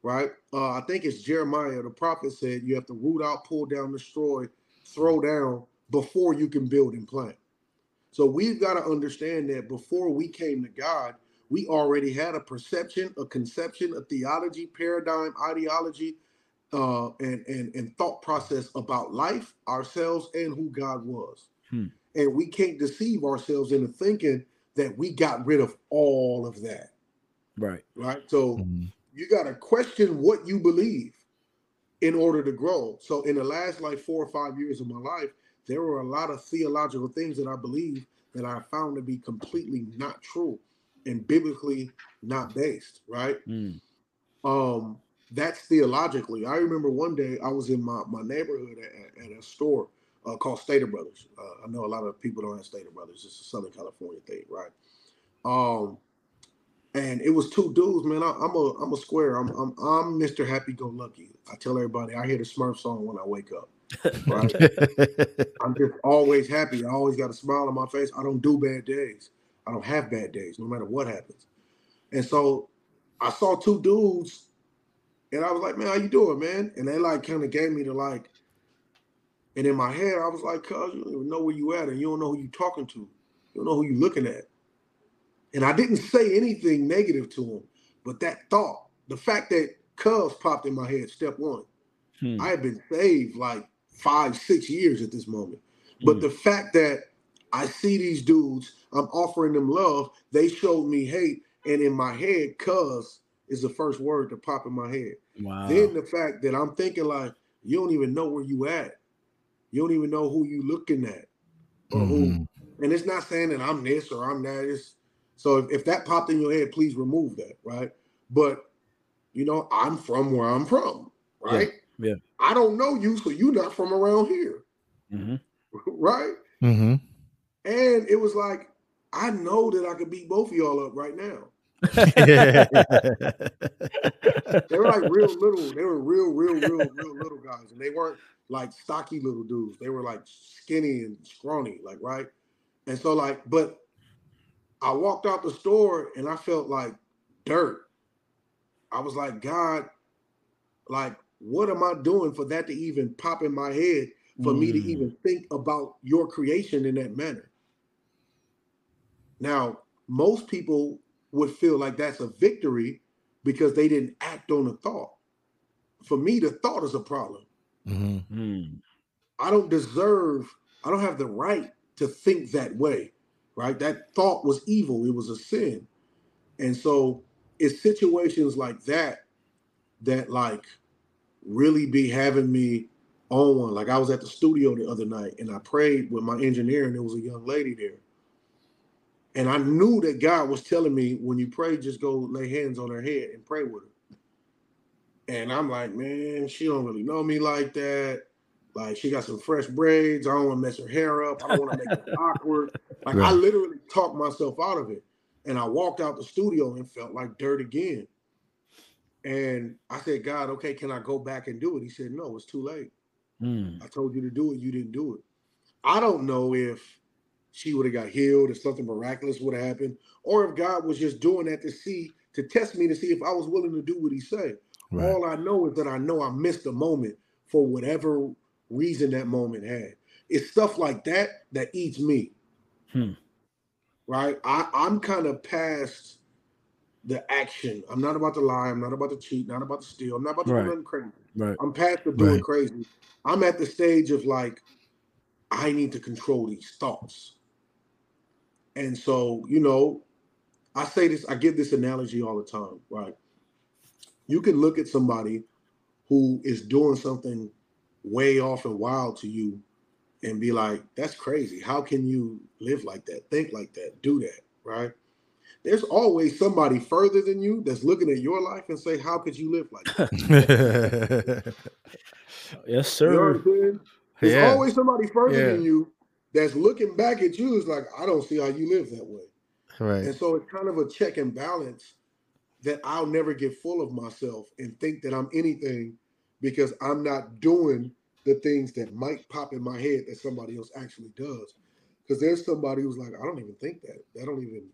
right? Uh, I think it's Jeremiah, the prophet said you have to root out, pull down, destroy, throw down before you can build and plant. So we've got to understand that before we came to God, we already had a perception, a conception, a theology, paradigm, ideology, uh, and, and, and thought process about life, ourselves, and who God was. Hmm. And we can't deceive ourselves into thinking that we got rid of all of that, Right. right? So Mhm. you got to question what you believe in order to grow. So in the last like four or five years of my life, there were a lot of theological things that I believe that I found to be completely not true and biblically not based, right? Mm. Um, that's theologically. I remember one day I was in my, my neighborhood at, at a store uh, called Stater Brothers. Uh, I know a lot of people don't have Stater Brothers. It's a Southern California thing, right? Um, and it was two dudes, man. I, am a I'm a square. I'm I'm I'm Mr. Happy Go Lucky. I tell everybody I hear the Smurf song when I wake up. Right? I'm just always happy. I always got a smile on my face. I don't do bad days. I don't have bad days, no matter what happens. And so I saw two dudes, and I was like, "Man, how you doing, man?" And they like kind of gave me the like. And in my head, I was like, "Cuz you don't even know where you at, and you don't know who you talking to. You don't know who you looking at." And I didn't say anything negative to him, but that thought, the fact that cuz popped in my head, step one. Hmm. I had been saved like five, six years at this moment. But hmm. the fact that I see these dudes, I'm offering them love, they showed me hate. And in my head, cuz is the first word to pop in my head. Wow. Then the fact that I'm thinking like, you don't even know where you at. You don't even know who you looking at. Or mm-hmm. who and it's not saying that I'm this or I'm that. It's so if, if that popped in your head, please remove that, right? But you know, I'm from where I'm from, right? Yeah. yeah. I don't know you, so you're not from around here, mm-hmm. right? Mm-hmm. And it was like, I know that I could beat both of y'all up right now. They were like real little. They were real, real, real, real little guys, and they weren't like stocky little dudes. They were like skinny and scrawny, like right. And so, like, but I walked out the store and I felt like dirt. I was like, God, like, what am I doing for that to even pop in my head for mm. me to mm. even think about your creation in that manner? Now, most people would feel like that's a victory because they didn't act on the thought. For me, the thought is a problem. Mm-hmm. Mm. I don't deserve, I don't have the right to think that way right? That thought was evil, it was a sin. And so it's situations like that that like really be having me on one. Like I was at the studio the other night and I prayed with my engineer, and there was a young lady there. And I knew that God was telling me when you pray, just go lay hands on her head and pray with her. And I'm like, man, she don't really know me like that. Like she got some fresh braids. I don't want to mess her hair up. I don't want to make it awkward. Like right. I literally talked myself out of it. And I walked out the studio and felt like dirt again. And I said, God, okay, can I go back and do it? He said, No, it's too late. Mm. I told you to do it. You didn't do it. I don't know if she would have got healed, if something miraculous would have happened, or if God was just doing that to see, to test me to see if I was willing to do what he said. Right. All I know is that I know I missed a moment for whatever reason that moment had. It's stuff like that that eats me. Hmm. Right? I, I'm kind of past the action. I'm not about to lie. I'm not about to cheat. Not about to steal. I'm not about to right. do nothing crazy. Right. I'm past the doing right. crazy. I'm at the stage of like, I need to control these thoughts. And so, you know, I say this, I give this analogy all the time, right? You can look at somebody who is doing something way off and wild to you and be like, that's crazy. How can you live like that, think like that, do that, right? There's always somebody further than you that's looking at your life and say, How could you live like that? yes, sir. You know There's yeah. always somebody further yeah. than you that's looking back at you is like, I don't see how you live that way. Right. And so it's kind of a check and balance that I'll never get full of myself and think that I'm anything because I'm not doing the things that might pop in my head that somebody else actually does. Because there's somebody who's like, I don't even think that. That don't even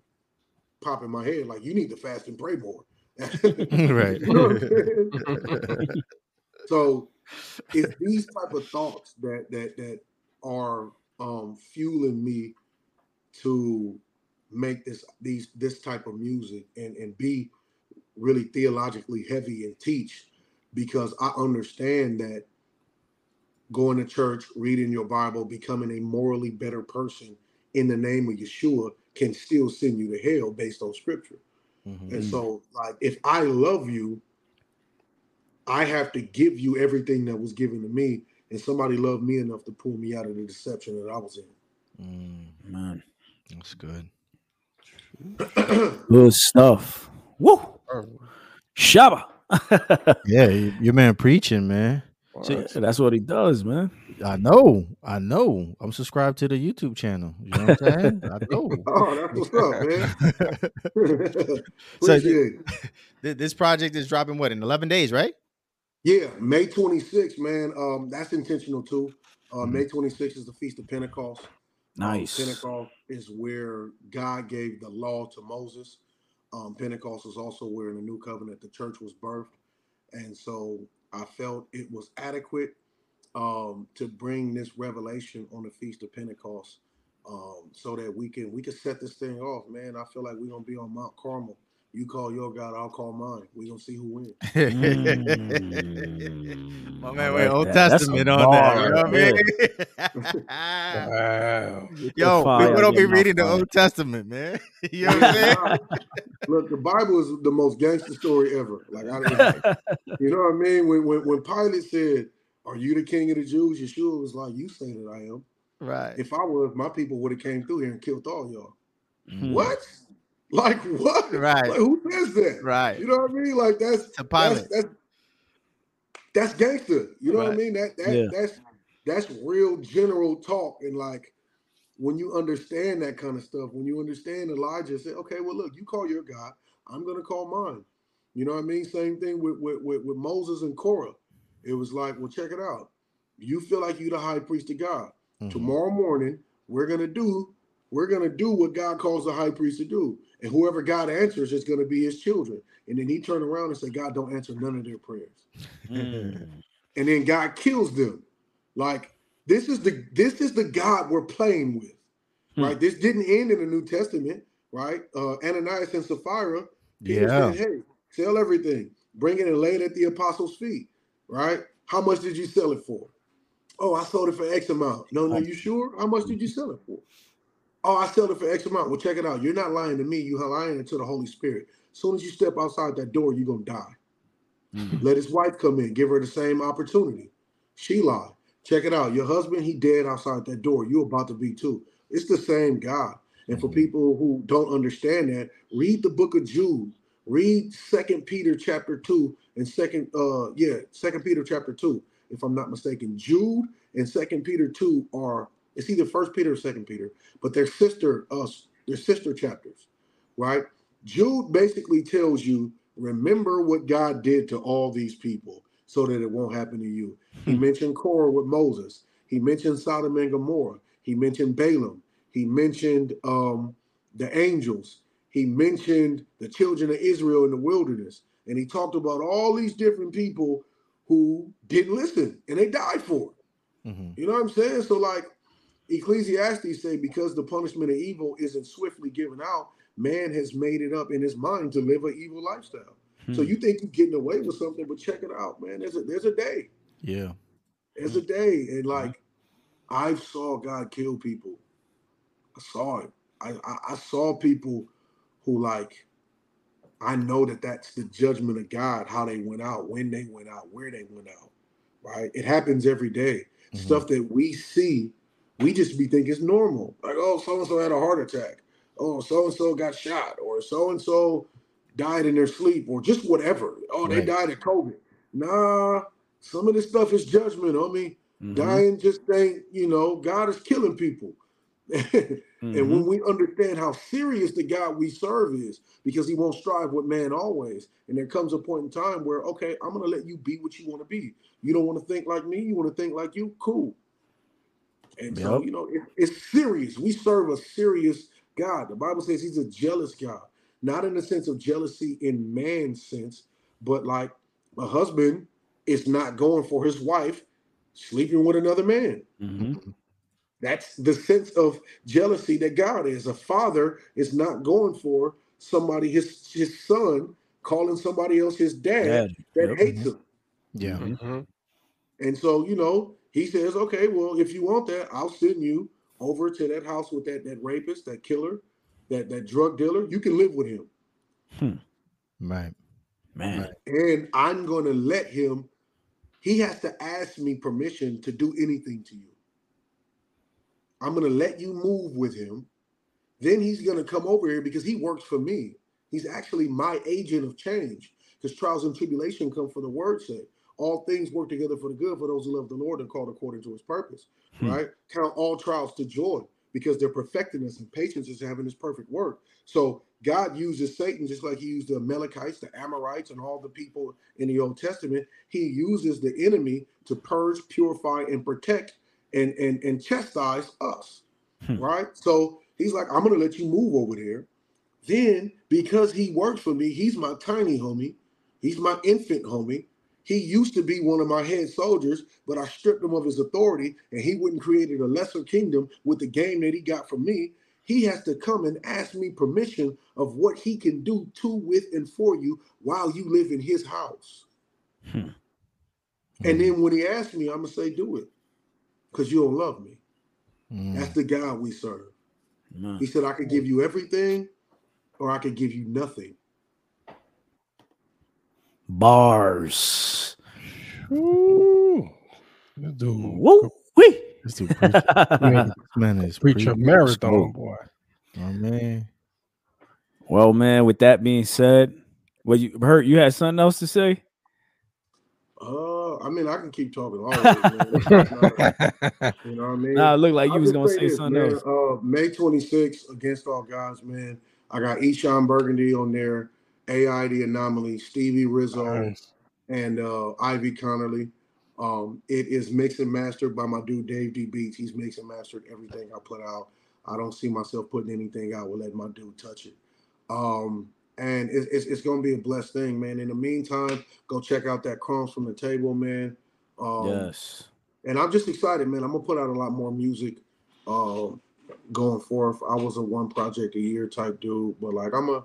pop in my head. Like, you need to fast and pray more. right. so it's these type of thoughts that that that are um fueling me to make this these this type of music and and be really theologically heavy and teach because I understand that going to church, reading your Bible, becoming a morally better person in the name of Yeshua can still send you to hell based on scripture. Mm-hmm. And so, like, if I love you, I have to give you everything that was given to me. And somebody loved me enough to pull me out of the deception that I was in. Mm, man, that's good. good stuff. Woo! Shaba. Yeah, your man preaching, man. So- Yeah, that's what he does, man. I know, I know. I'm subscribed to the YouTube channel. You know what I'm saying? I know. Oh, that's what's up, man. So Appreciate it. Th- this project is dropping what in 11 days, right? Yeah, May 26th, man. Um, that's intentional too. Uh, Mhm. May 26th is the Feast of Pentecost. Um, Nice. Pentecost is where God gave the law to Moses. Um, Pentecost is also where in the new covenant the church was birthed. And so I felt it was adequate um, to bring this revelation on the Feast of Pentecost um, so that we can we can set this thing off, man. I feel like we're gonna be on Mount Carmel. You call your God, I'll call mine. We're gonna see who wins. Mm, My man went like Old that. Testament on bar that. You know what right I mean? Wow. Yo, people don't be your mouth, reading the. Old Testament, man. you know what I'm saying? Look, the Bible is the most gangster story ever. Like, I, it's like, you know what I mean? When, when when Pilate said, "Are you the king of the Jews?" Yeshua was like, "You say that I am." Right. If I was, my people would have came through here and killed all y'all. Hmm. What? Like what? Right. Like, who says that? Right. You know what I mean? Like that's To that's Pilate. that's, that's gangster. You know what I mean? That that Yeah. that's that's real general talk. And like when you understand that kind of stuff, when you understand Elijah, say, okay, well, look, you call your God, I'm gonna call mine. You know what I mean? Same thing with with, with, with Moses and Korah. It was like, well, check it out. You feel like you the high priest of God. Mhm. Tomorrow morning, we're gonna do we're gonna do what God calls the high priest to do, and whoever God answers is gonna be His children. And then He turned around and said, God don't answer none of their prayers. Mm. And then God kills them. Like this is the this is the God we're playing with, Hmm. right? This didn't end in the New Testament, right? Uh, Ananias and Sapphira, Peter Yeah. said, "Hey, sell everything, bring it and lay it at the apostles' feet." Right? How much did you sell it for? Oh, I sold it for X amount. No, no, you sure? How much did you sell it for? Oh, I sold it for X amount. Well, check it out. You're not lying to me. You're lying to the Holy Spirit. As soon as you step outside that door, you're gonna die. Mm. Let his wife come in, give her the same opportunity. She lied. Check it out. Your husband, he dead outside that door. You're about to be too. It's the same God. And for people who don't understand that, read the book of Jude. Read Second Peter chapter two and second, uh, yeah, Second Peter chapter two, if I'm not mistaken. Jude and Second Peter two are it's either First Peter or Second Peter, but they're sister, uh, they're sister chapters, right? Jude basically tells you, remember what God did to all these people so that it won't happen to you. He mentioned Korah with Moses. He mentioned Sodom and Gomorrah. He mentioned Balaam. He mentioned um, the angels. He mentioned the children of Israel in the wilderness. And he talked about all these different people who didn't listen and they died for it. Mhm. You know what I'm saying? So like Ecclesiastes say, because the punishment of evil isn't swiftly given out, man has made it up in his mind to live an evil lifestyle. So Hmm. you think you're getting away with something, but check it out, man. There's a there's a day. Yeah. There's a day. And like I saw God kill people. I saw it. I, I, I saw people who like I know that that's the judgment of God, how they went out, when they went out, where they went out. Right? It happens every day. Mhm. Stuff that we see, we just be thinking it's normal. Like, oh, so and so had a heart attack. Oh, so and so got shot, or so and so died in their sleep, or just whatever. Oh, they Right. died of COVID. Nah, some of this stuff is judgment, homie. Mhm. Dying just ain't, you know, God is killing people. And Mhm. when we understand how serious the God we serve is, because he won't strive with man always. And there comes a point in time where, okay, I'm gonna let you be what you want to be. You don't want to think like me, you want to think like you, cool. And so, you know, it, it's serious. We serve a serious God. The Bible says he's a jealous God, not in the sense of jealousy in man's sense, but like a husband is not going for his wife sleeping with another man. Mhm. That's the sense of jealousy that God is. A father is not going for somebody, his his son, calling somebody else his dad, Dad. that Yep. hates him. Yeah. Mm-hmm. And so, you know, he says, okay, well, if you want that, I'll send you over to that house with that that rapist, that killer, that that drug dealer. You can live with him, hmm. Right. Man. and I'm going to let him. He has to ask me permission to do anything to you. I'm going to let you move with him. Then he's going to come over here because he works for me. He's actually my agent of change. because trials and tribulation come for the word's sake. All things work together for the good for those who love the Lord and called according to his purpose. Hmm. Right? Count all trials to joy because they're perfecting us and patience is having his perfect work. So God uses Satan just like he used the Amalekites, the Amorites, and all the people in the Old Testament. He uses the enemy to purge, purify, and protect and and, and chastise us. Hmm. Right? So he's like, I'm gonna let you move over there. Then, because he works for me, he's my tiny homie, he's my infant homie. He used to be one of my head soldiers, but I stripped him of his authority, and he wouldn't created a lesser kingdom with the game that he got from me. He has to come and ask me permission of what he can do to, with, and for you while you live in his house. Hmm. And then when he asks me, I'm gonna say, "Do it," because you don't love me. Mm. That's the God we serve. He said, I could give you everything or I could give you nothing. Bars. Ooh, this dude, Woo wee. This dude preach- man, this man is preach a preaching. marathon, boy. Oh man. Well, man, with that being said, what you heard you had something else to say? Uh, I mean, I can keep talking all day, man. You know what I mean? Nah, it looked like you I'll was gonna say this, something man. else. Uh, May 26th, against all Gods, man. I got Eshon Burgundy on there, AI the Anomaly, Stevie Rizzo, Nice. and uh, Ivy Connerly. Um, it is mixed and mastered by my dude Dave D Beats. He's mixed and mastered everything I put out. I don't see myself putting anything out. We'll let my dude touch it. Um, and it's, it's, it's going to be a blessed thing, man. In the meantime, go check out that Crumbs from the Table, man. Um, yes. and I'm just excited, man. I'm gonna put out a lot more music um going forth. I was a one project a year type dude, but like I'm a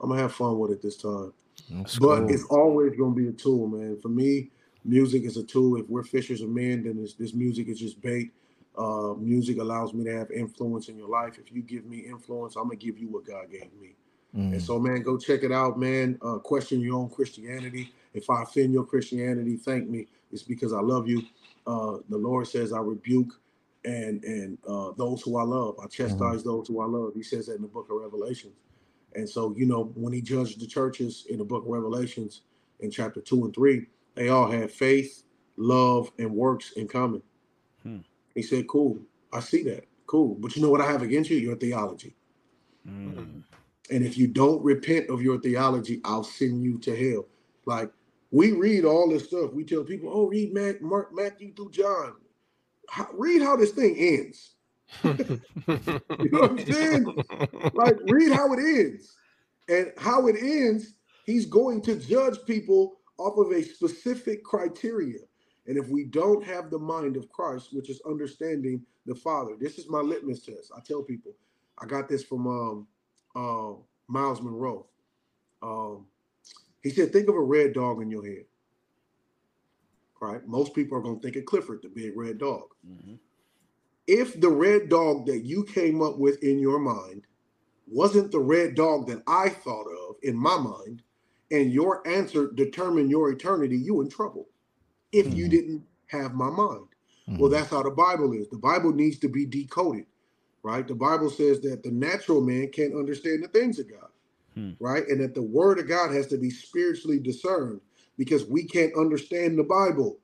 I'm gonna have fun with it this time. That's But cool. it's always gonna be a tool, man. For me, music is a tool. If we're fishers of men, then this, this music is just bait. Uh, music allows me to have influence in your life. If you give me influence, I'm gonna give you what God gave me. Mm. And so, man, go check it out, man. Uh, question your own Christianity. If I offend your Christianity, thank me. It's because I love you. Uh, the Lord says, "I rebuke and and uh, those who I love. I chastise those who I love." He says that in the Book of Revelations. And so, you know, when he judged the churches in the Book of Revelations in chapter two and three, they all had faith, love, and works in common. Hmm. He said, "Cool, I see that. Cool, but you know what I have against you? Your theology." Mm. And if you don't repent of your theology, I'll send you to hell. Like we read all this stuff. We tell people, oh, read Matt, Mark, Matthew through John. How, read how this thing ends. You know what I'm saying? Like, read how it ends. And how it ends, he's going to judge people off of a specific criteria. And if we don't have the mind of Christ, which is understanding the Father, this is my litmus test. I tell people, I got this from um, uh, Myles Munroe. Um, he said, think of a red dog in your head. Right? Most people are going to think of Clifford, the big red dog. Mhm. If the red dog that you came up with in your mind wasn't the red dog that I thought of in my mind, and your answer determined your eternity, you in trouble. If you Mhm. didn't have my mind. Mhm. Well, that's how the Bible is. The Bible needs to be decoded, right? The Bible says that the natural man can't understand the things of God, Hmm. right? And that the word of God has to be spiritually discerned because we can't understand the Bible.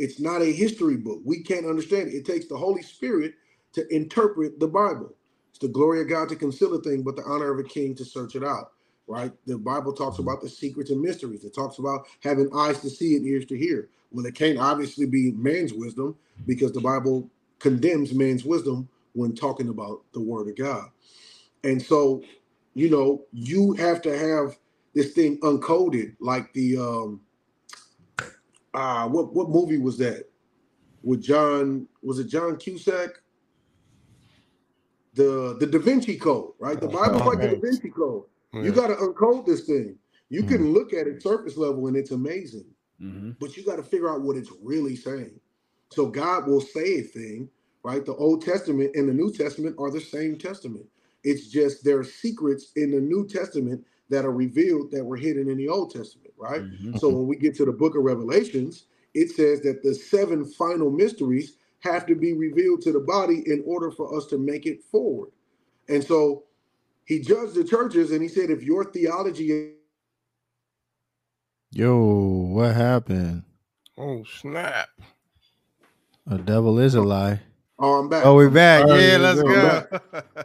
It's not a history book. We can't understand it. It takes the Holy Spirit to interpret the Bible. It's the glory of God to conceal a thing, but the honor of a king to search it out, right? The Bible talks about the secrets and mysteries. It talks about having eyes to see and ears to hear. Well, it can't obviously be man's wisdom because the Bible condemns man's wisdom when talking about the word of God. And so, you know, you have to have this thing uncoded, like the um ah, what what movie was that? With John, was it John Cusack? The the Da Vinci Code, right? The Bible's like the Da Vinci Code. You got to uncode this thing. You can look at it surface level and it's amazing Mhm. but you got to figure out what it's really saying. So God will say a thing, right? The Old Testament and the New Testament are the same testament. It's just there are secrets in the New Testament that are revealed that were hidden in the Old Testament, right? Mhm. So when we get to the book of Revelations, it says that the seven final mysteries have to be revealed to the body in order for us to make it forward. And so he judged the churches and he said, if your theology Yo, what happened? Oh snap! A devil is a lie. Oh, I'm back. Oh, we're back. Oh, Yeah, yeah, let's yeah, go.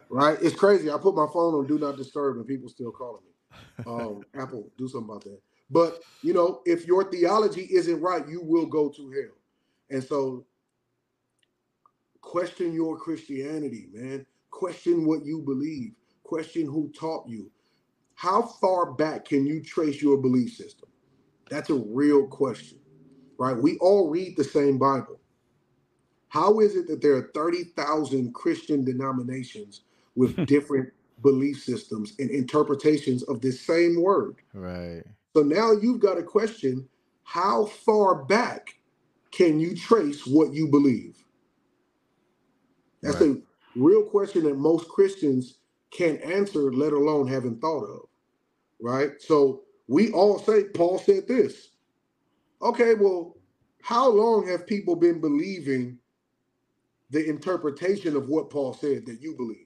Right? It's crazy. I put my phone on do not disturb and people still calling me. Um, Apple, do something about that. But you know, if your theology isn't right, you will go to hell. And so question your Christianity, man. Question what you believe. Question who taught you. How far back can you trace your belief system? That's a real question, right? We all read the same Bible. How is it that there are 30,000 Christian denominations with different belief systems and interpretations of this same word? Right. So now you've got a question how far back can you trace what you believe? That's Right. a real question that most Christians can't answer, let alone haven't thought of. Right? So we all say, Paul said this. Okay, well, how long have people been believing the interpretation of what Paul said that you believe?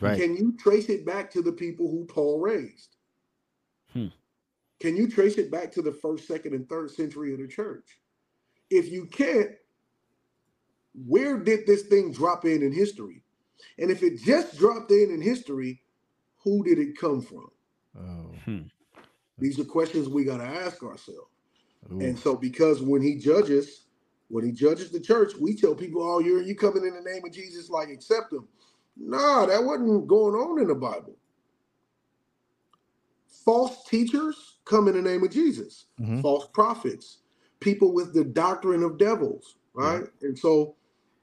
Right. Can you trace it back to the people who Paul raised? Hmm. Can you trace it back to the first, second, and third century of the church? If you can't, where did this thing drop in in history? And if it just dropped in in history, who did it come from? Oh. Hmm. These are questions we got to ask ourselves. Ooh. And so, because when he judges, when he judges the church, we tell people, "Oh, you're you coming in the name of Jesus, like accept him." Nah, that wasn't going on in the Bible. False teachers come in the name of Jesus. Mhm. False prophets, people with the doctrine of devils, right? And so,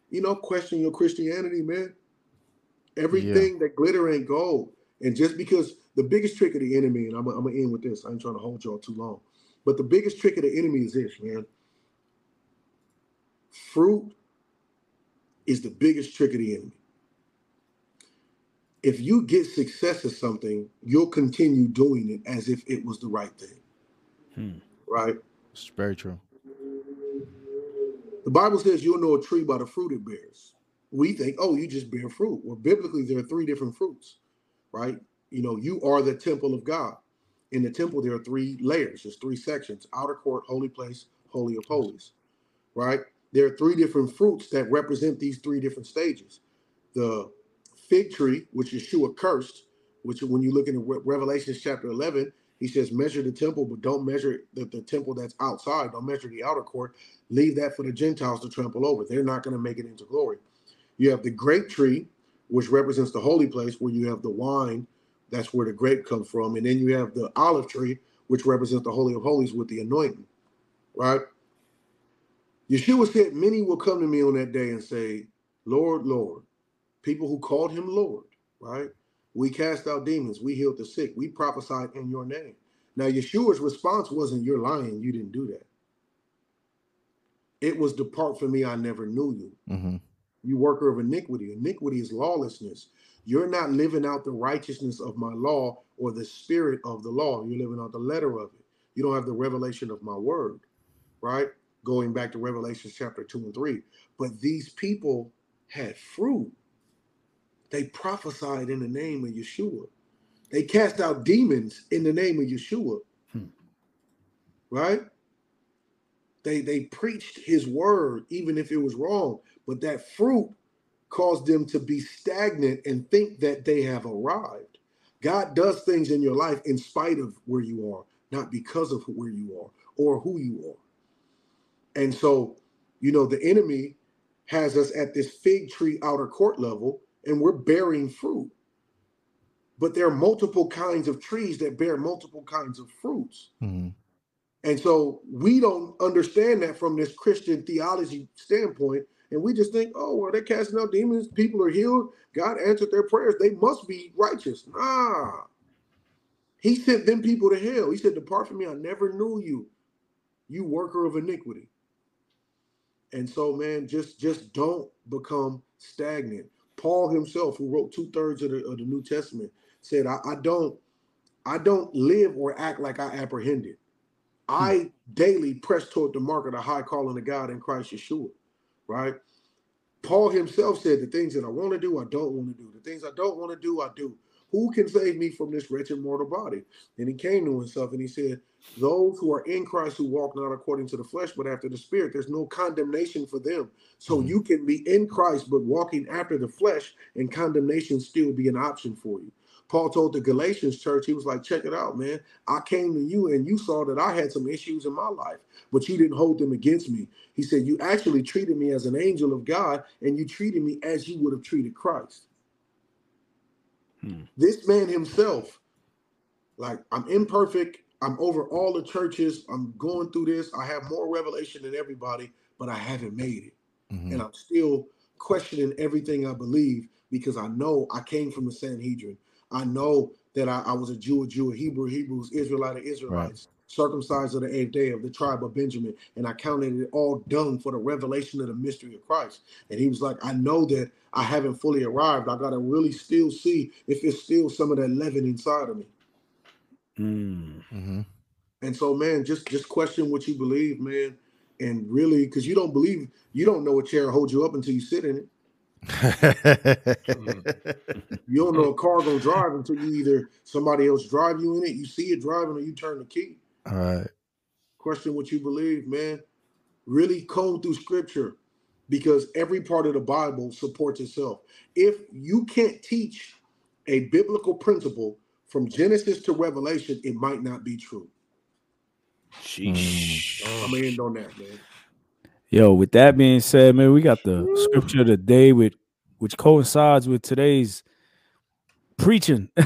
you know, question your Christianity, man. Everything that glitter ain't gold. And just because the biggest trick of the enemy, and I'm, I'm gonna end with this, I ain't trying to hold y'all too long, but the biggest trick of the enemy is this, man. Fruit is the biggest trick of the enemy. If you get success at something, you'll continue doing it as if it was the right thing, Hmm. right? It's very true. The Bible says you'll know a tree by the fruit it bears. We think, oh, you just bear fruit. Well, biblically, there are three different fruits, right? You know, you are the temple of God. In the temple, there are three layers, there's three sections outer court, holy place, holy of holies, right? There are three different fruits that represent these three different stages. The fig tree, which Yeshua cursed, which when you look in Re- Revelation chapter 11, he says, measure the temple, but don't measure the, the temple that's outside. Don't measure the outer court. Leave that for the Gentiles to trample over. They're not going to make it into glory. You have the grape tree, which represents the holy place, where you have the wine. That's where the grape comes from. And then you have the olive tree, which represents the Holy of Holies with the anointing, right? Yeshua said, Many will come to me on that day and say, Lord, Lord. People who called him Lord, right? We cast out demons. We healed the sick. We prophesied in your name. Now, Yeshua's response wasn't, You're lying. You didn't do that. It was, Depart from me. I never knew you. hmm You worker of iniquity. Iniquity is lawlessness. You're not living out the righteousness of my law or the spirit of the law. You're living out the letter of it. You don't have the revelation of my word, right? Going back to Revelation chapter 2 and 3. But these people had fruit. They prophesied in the name of Yeshua. They cast out demons in the name of Yeshua. Hmm. Right? They they preached his word, even if it was wrong. But that fruit caused them to be stagnant and think that they have arrived. God does things in your life in spite of where you are, not because of where you are or who you are. And so, you know, the enemy has us at this fig tree outer court level, and we're bearing fruit. But there are multiple kinds of trees that bear multiple kinds of fruits. hmm And so we don't understand that from this Christian theology standpoint. And we just think, oh, well, they're casting out demons, people are healed, God answered their prayers, they must be righteous. Nah. He sent them people to hell. He said, Depart from me, I never knew you, you worker of iniquity. And so, man, just just don't become stagnant. Paul himself, who wrote two-thirds of the, of the New Testament, said, I, I don't, I don't live or act like I apprehended. Hmm. I daily press toward the mark of the high calling of God in Christ Yeshua, right? Paul himself said, The things that I want to do, I don't want to do. The things I don't want to do, I do. Who can save me from this wretched mortal body? And he came to himself and he said, Those who are in Christ who walk not according to the flesh, but after the spirit, there's no condemnation for them. So Mhm. you can be in Christ, but walking after the flesh, and condemnation still be an option for you. Paul told the Galatians church, he was like, check it out, man. I came to you and you saw that I had some issues in my life, but you didn't hold them against me. He said, You actually treated me as an angel of God and you treated me as you would have treated Christ. Hmm. This man himself, like, I'm imperfect. I'm over all the churches. I'm going through this. I have more revelation than everybody, but I haven't made it. Mhm. And I'm still questioning everything I believe because I know I came from the Sanhedrin. I know that I, I was a Jew, a Jew, a Hebrew, Hebrews, Israelite, Israelites, circumcised of the eighth day of the tribe of Benjamin. And I counted it all done for the revelation of the mystery of Christ. And he was like, I know that I haven't fully arrived. I got to really still see if it's still some of that leaven inside of me. Mm. Mhm. And so, man, just just question what you believe, man. And really, because you don't believe, you don't know a chair holds you up until you sit in it. You don't know a car gonna drive until you either somebody else drive you in it, you see it driving, or you turn the key. All right. Question what you believe, man. Really comb through scripture because every part of the Bible supports itself. If you can't teach a biblical principle from Genesis to Revelation, it might not be true. Sheesh. I'm gonna end on that, man. Yo, with that being said, man, we got the scripture of the day with which coincides with today's preaching.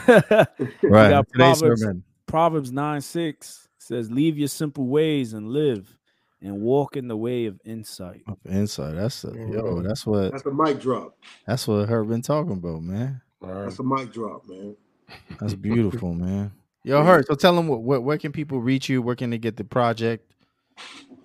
We Right. got Today's Proverbs, sermon. Proverbs 9 6 says, Leave your simple ways and live and walk in the way of insight. Of Insight. That's a, yo. Mhm. That's what. That's a mic drop. That's what Herb been talking about, man. That's a mic drop, man. That's beautiful, man. Yo, Herb. So tell them what, what. Where can people reach you? Where can they get the project?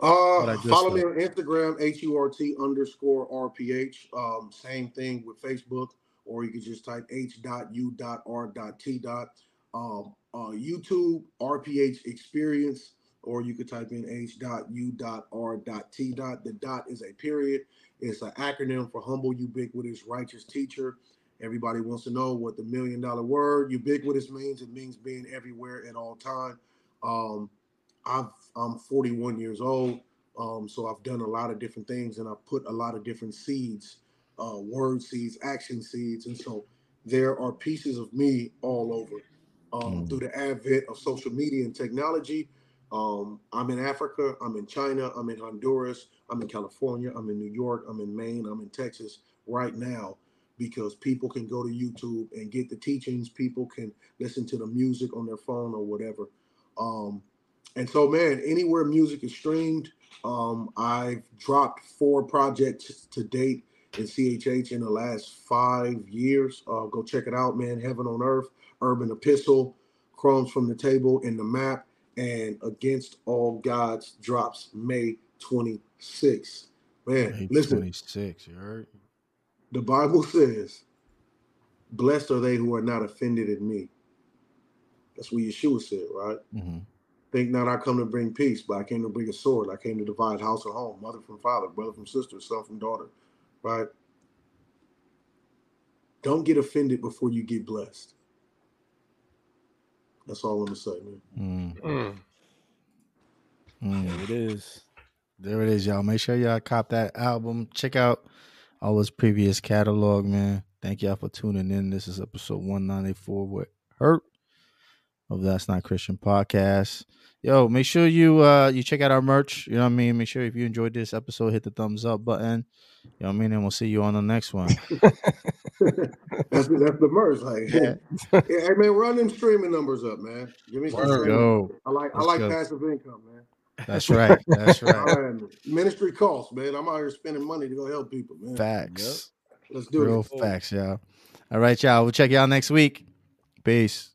Uh, that good follow me on Instagram, H U R T underscore RPH. Um, same thing with Facebook, or you can just type H dot U dot R dot T dot. Um, uh, YouTube, RPH Experience, or you could type in H dot U dot R dot T dot. The dot is a period. It's an acronym for humble, ubiquitous, righteous teacher. Everybody wants to know what the million dollar word ubiquitous means. It means being everywhere at all time. Um, I've I'm 41 years old, um, so I've done a lot of different things, and I've put a lot of different seeds, uh, word seeds, action seeds, and so there are pieces of me all over. Um, Mm. Through the advent of social media and technology, um, I'm in Africa, I'm in China, I'm in Honduras, I'm in California, I'm in New York, I'm in Maine, I'm in Texas right now because people can go to YouTube and get the teachings. People can listen to the music on their phone or whatever. Um, and so, man, anywhere music is streamed, um, I've dropped four projects to date in CHH in the last five years. Uh, go check it out, man. Heaven on Earth, Urban Epistle, Crumbs from the Table, and the Map, and Against All Gods drops May 26th. Man, May listen, 26. You heard? the Bible says, Blessed are they who are not offended in me. That's what Yeshua said, right? Mm-hmm. Think not I come to bring peace, but I came to bring a sword. I came to divide house and home, mother from father, brother from sister, son from daughter, right? Don't get offended before you get blessed. That's all I'm gonna say, man. Mm. Mm. There it is. There it is, y'all. Make sure y'all cop that album. Check out all his previous catalog, man. Thank y'all for tuning in. This is episode 194 with Hurt of That's Not Christian Podcast. Yo, make sure you uh you check out our merch. You know what I mean? Make sure if you enjoyed this episode, hit the thumbs up button. You know what I mean? And we'll see you on the next one. That's the, that's the merch. Like, Yeah. hey, man, run them streaming numbers up, man. Give me some Let's streaming. go. I like I Let's like go. passive income, man. That's right. That's All right. right. Ministry costs, man. I'm out here spending money to go help people, man. Facts. Let's do Real it. facts, y'all. All right, y'all. We'll check y'all next week. Peace.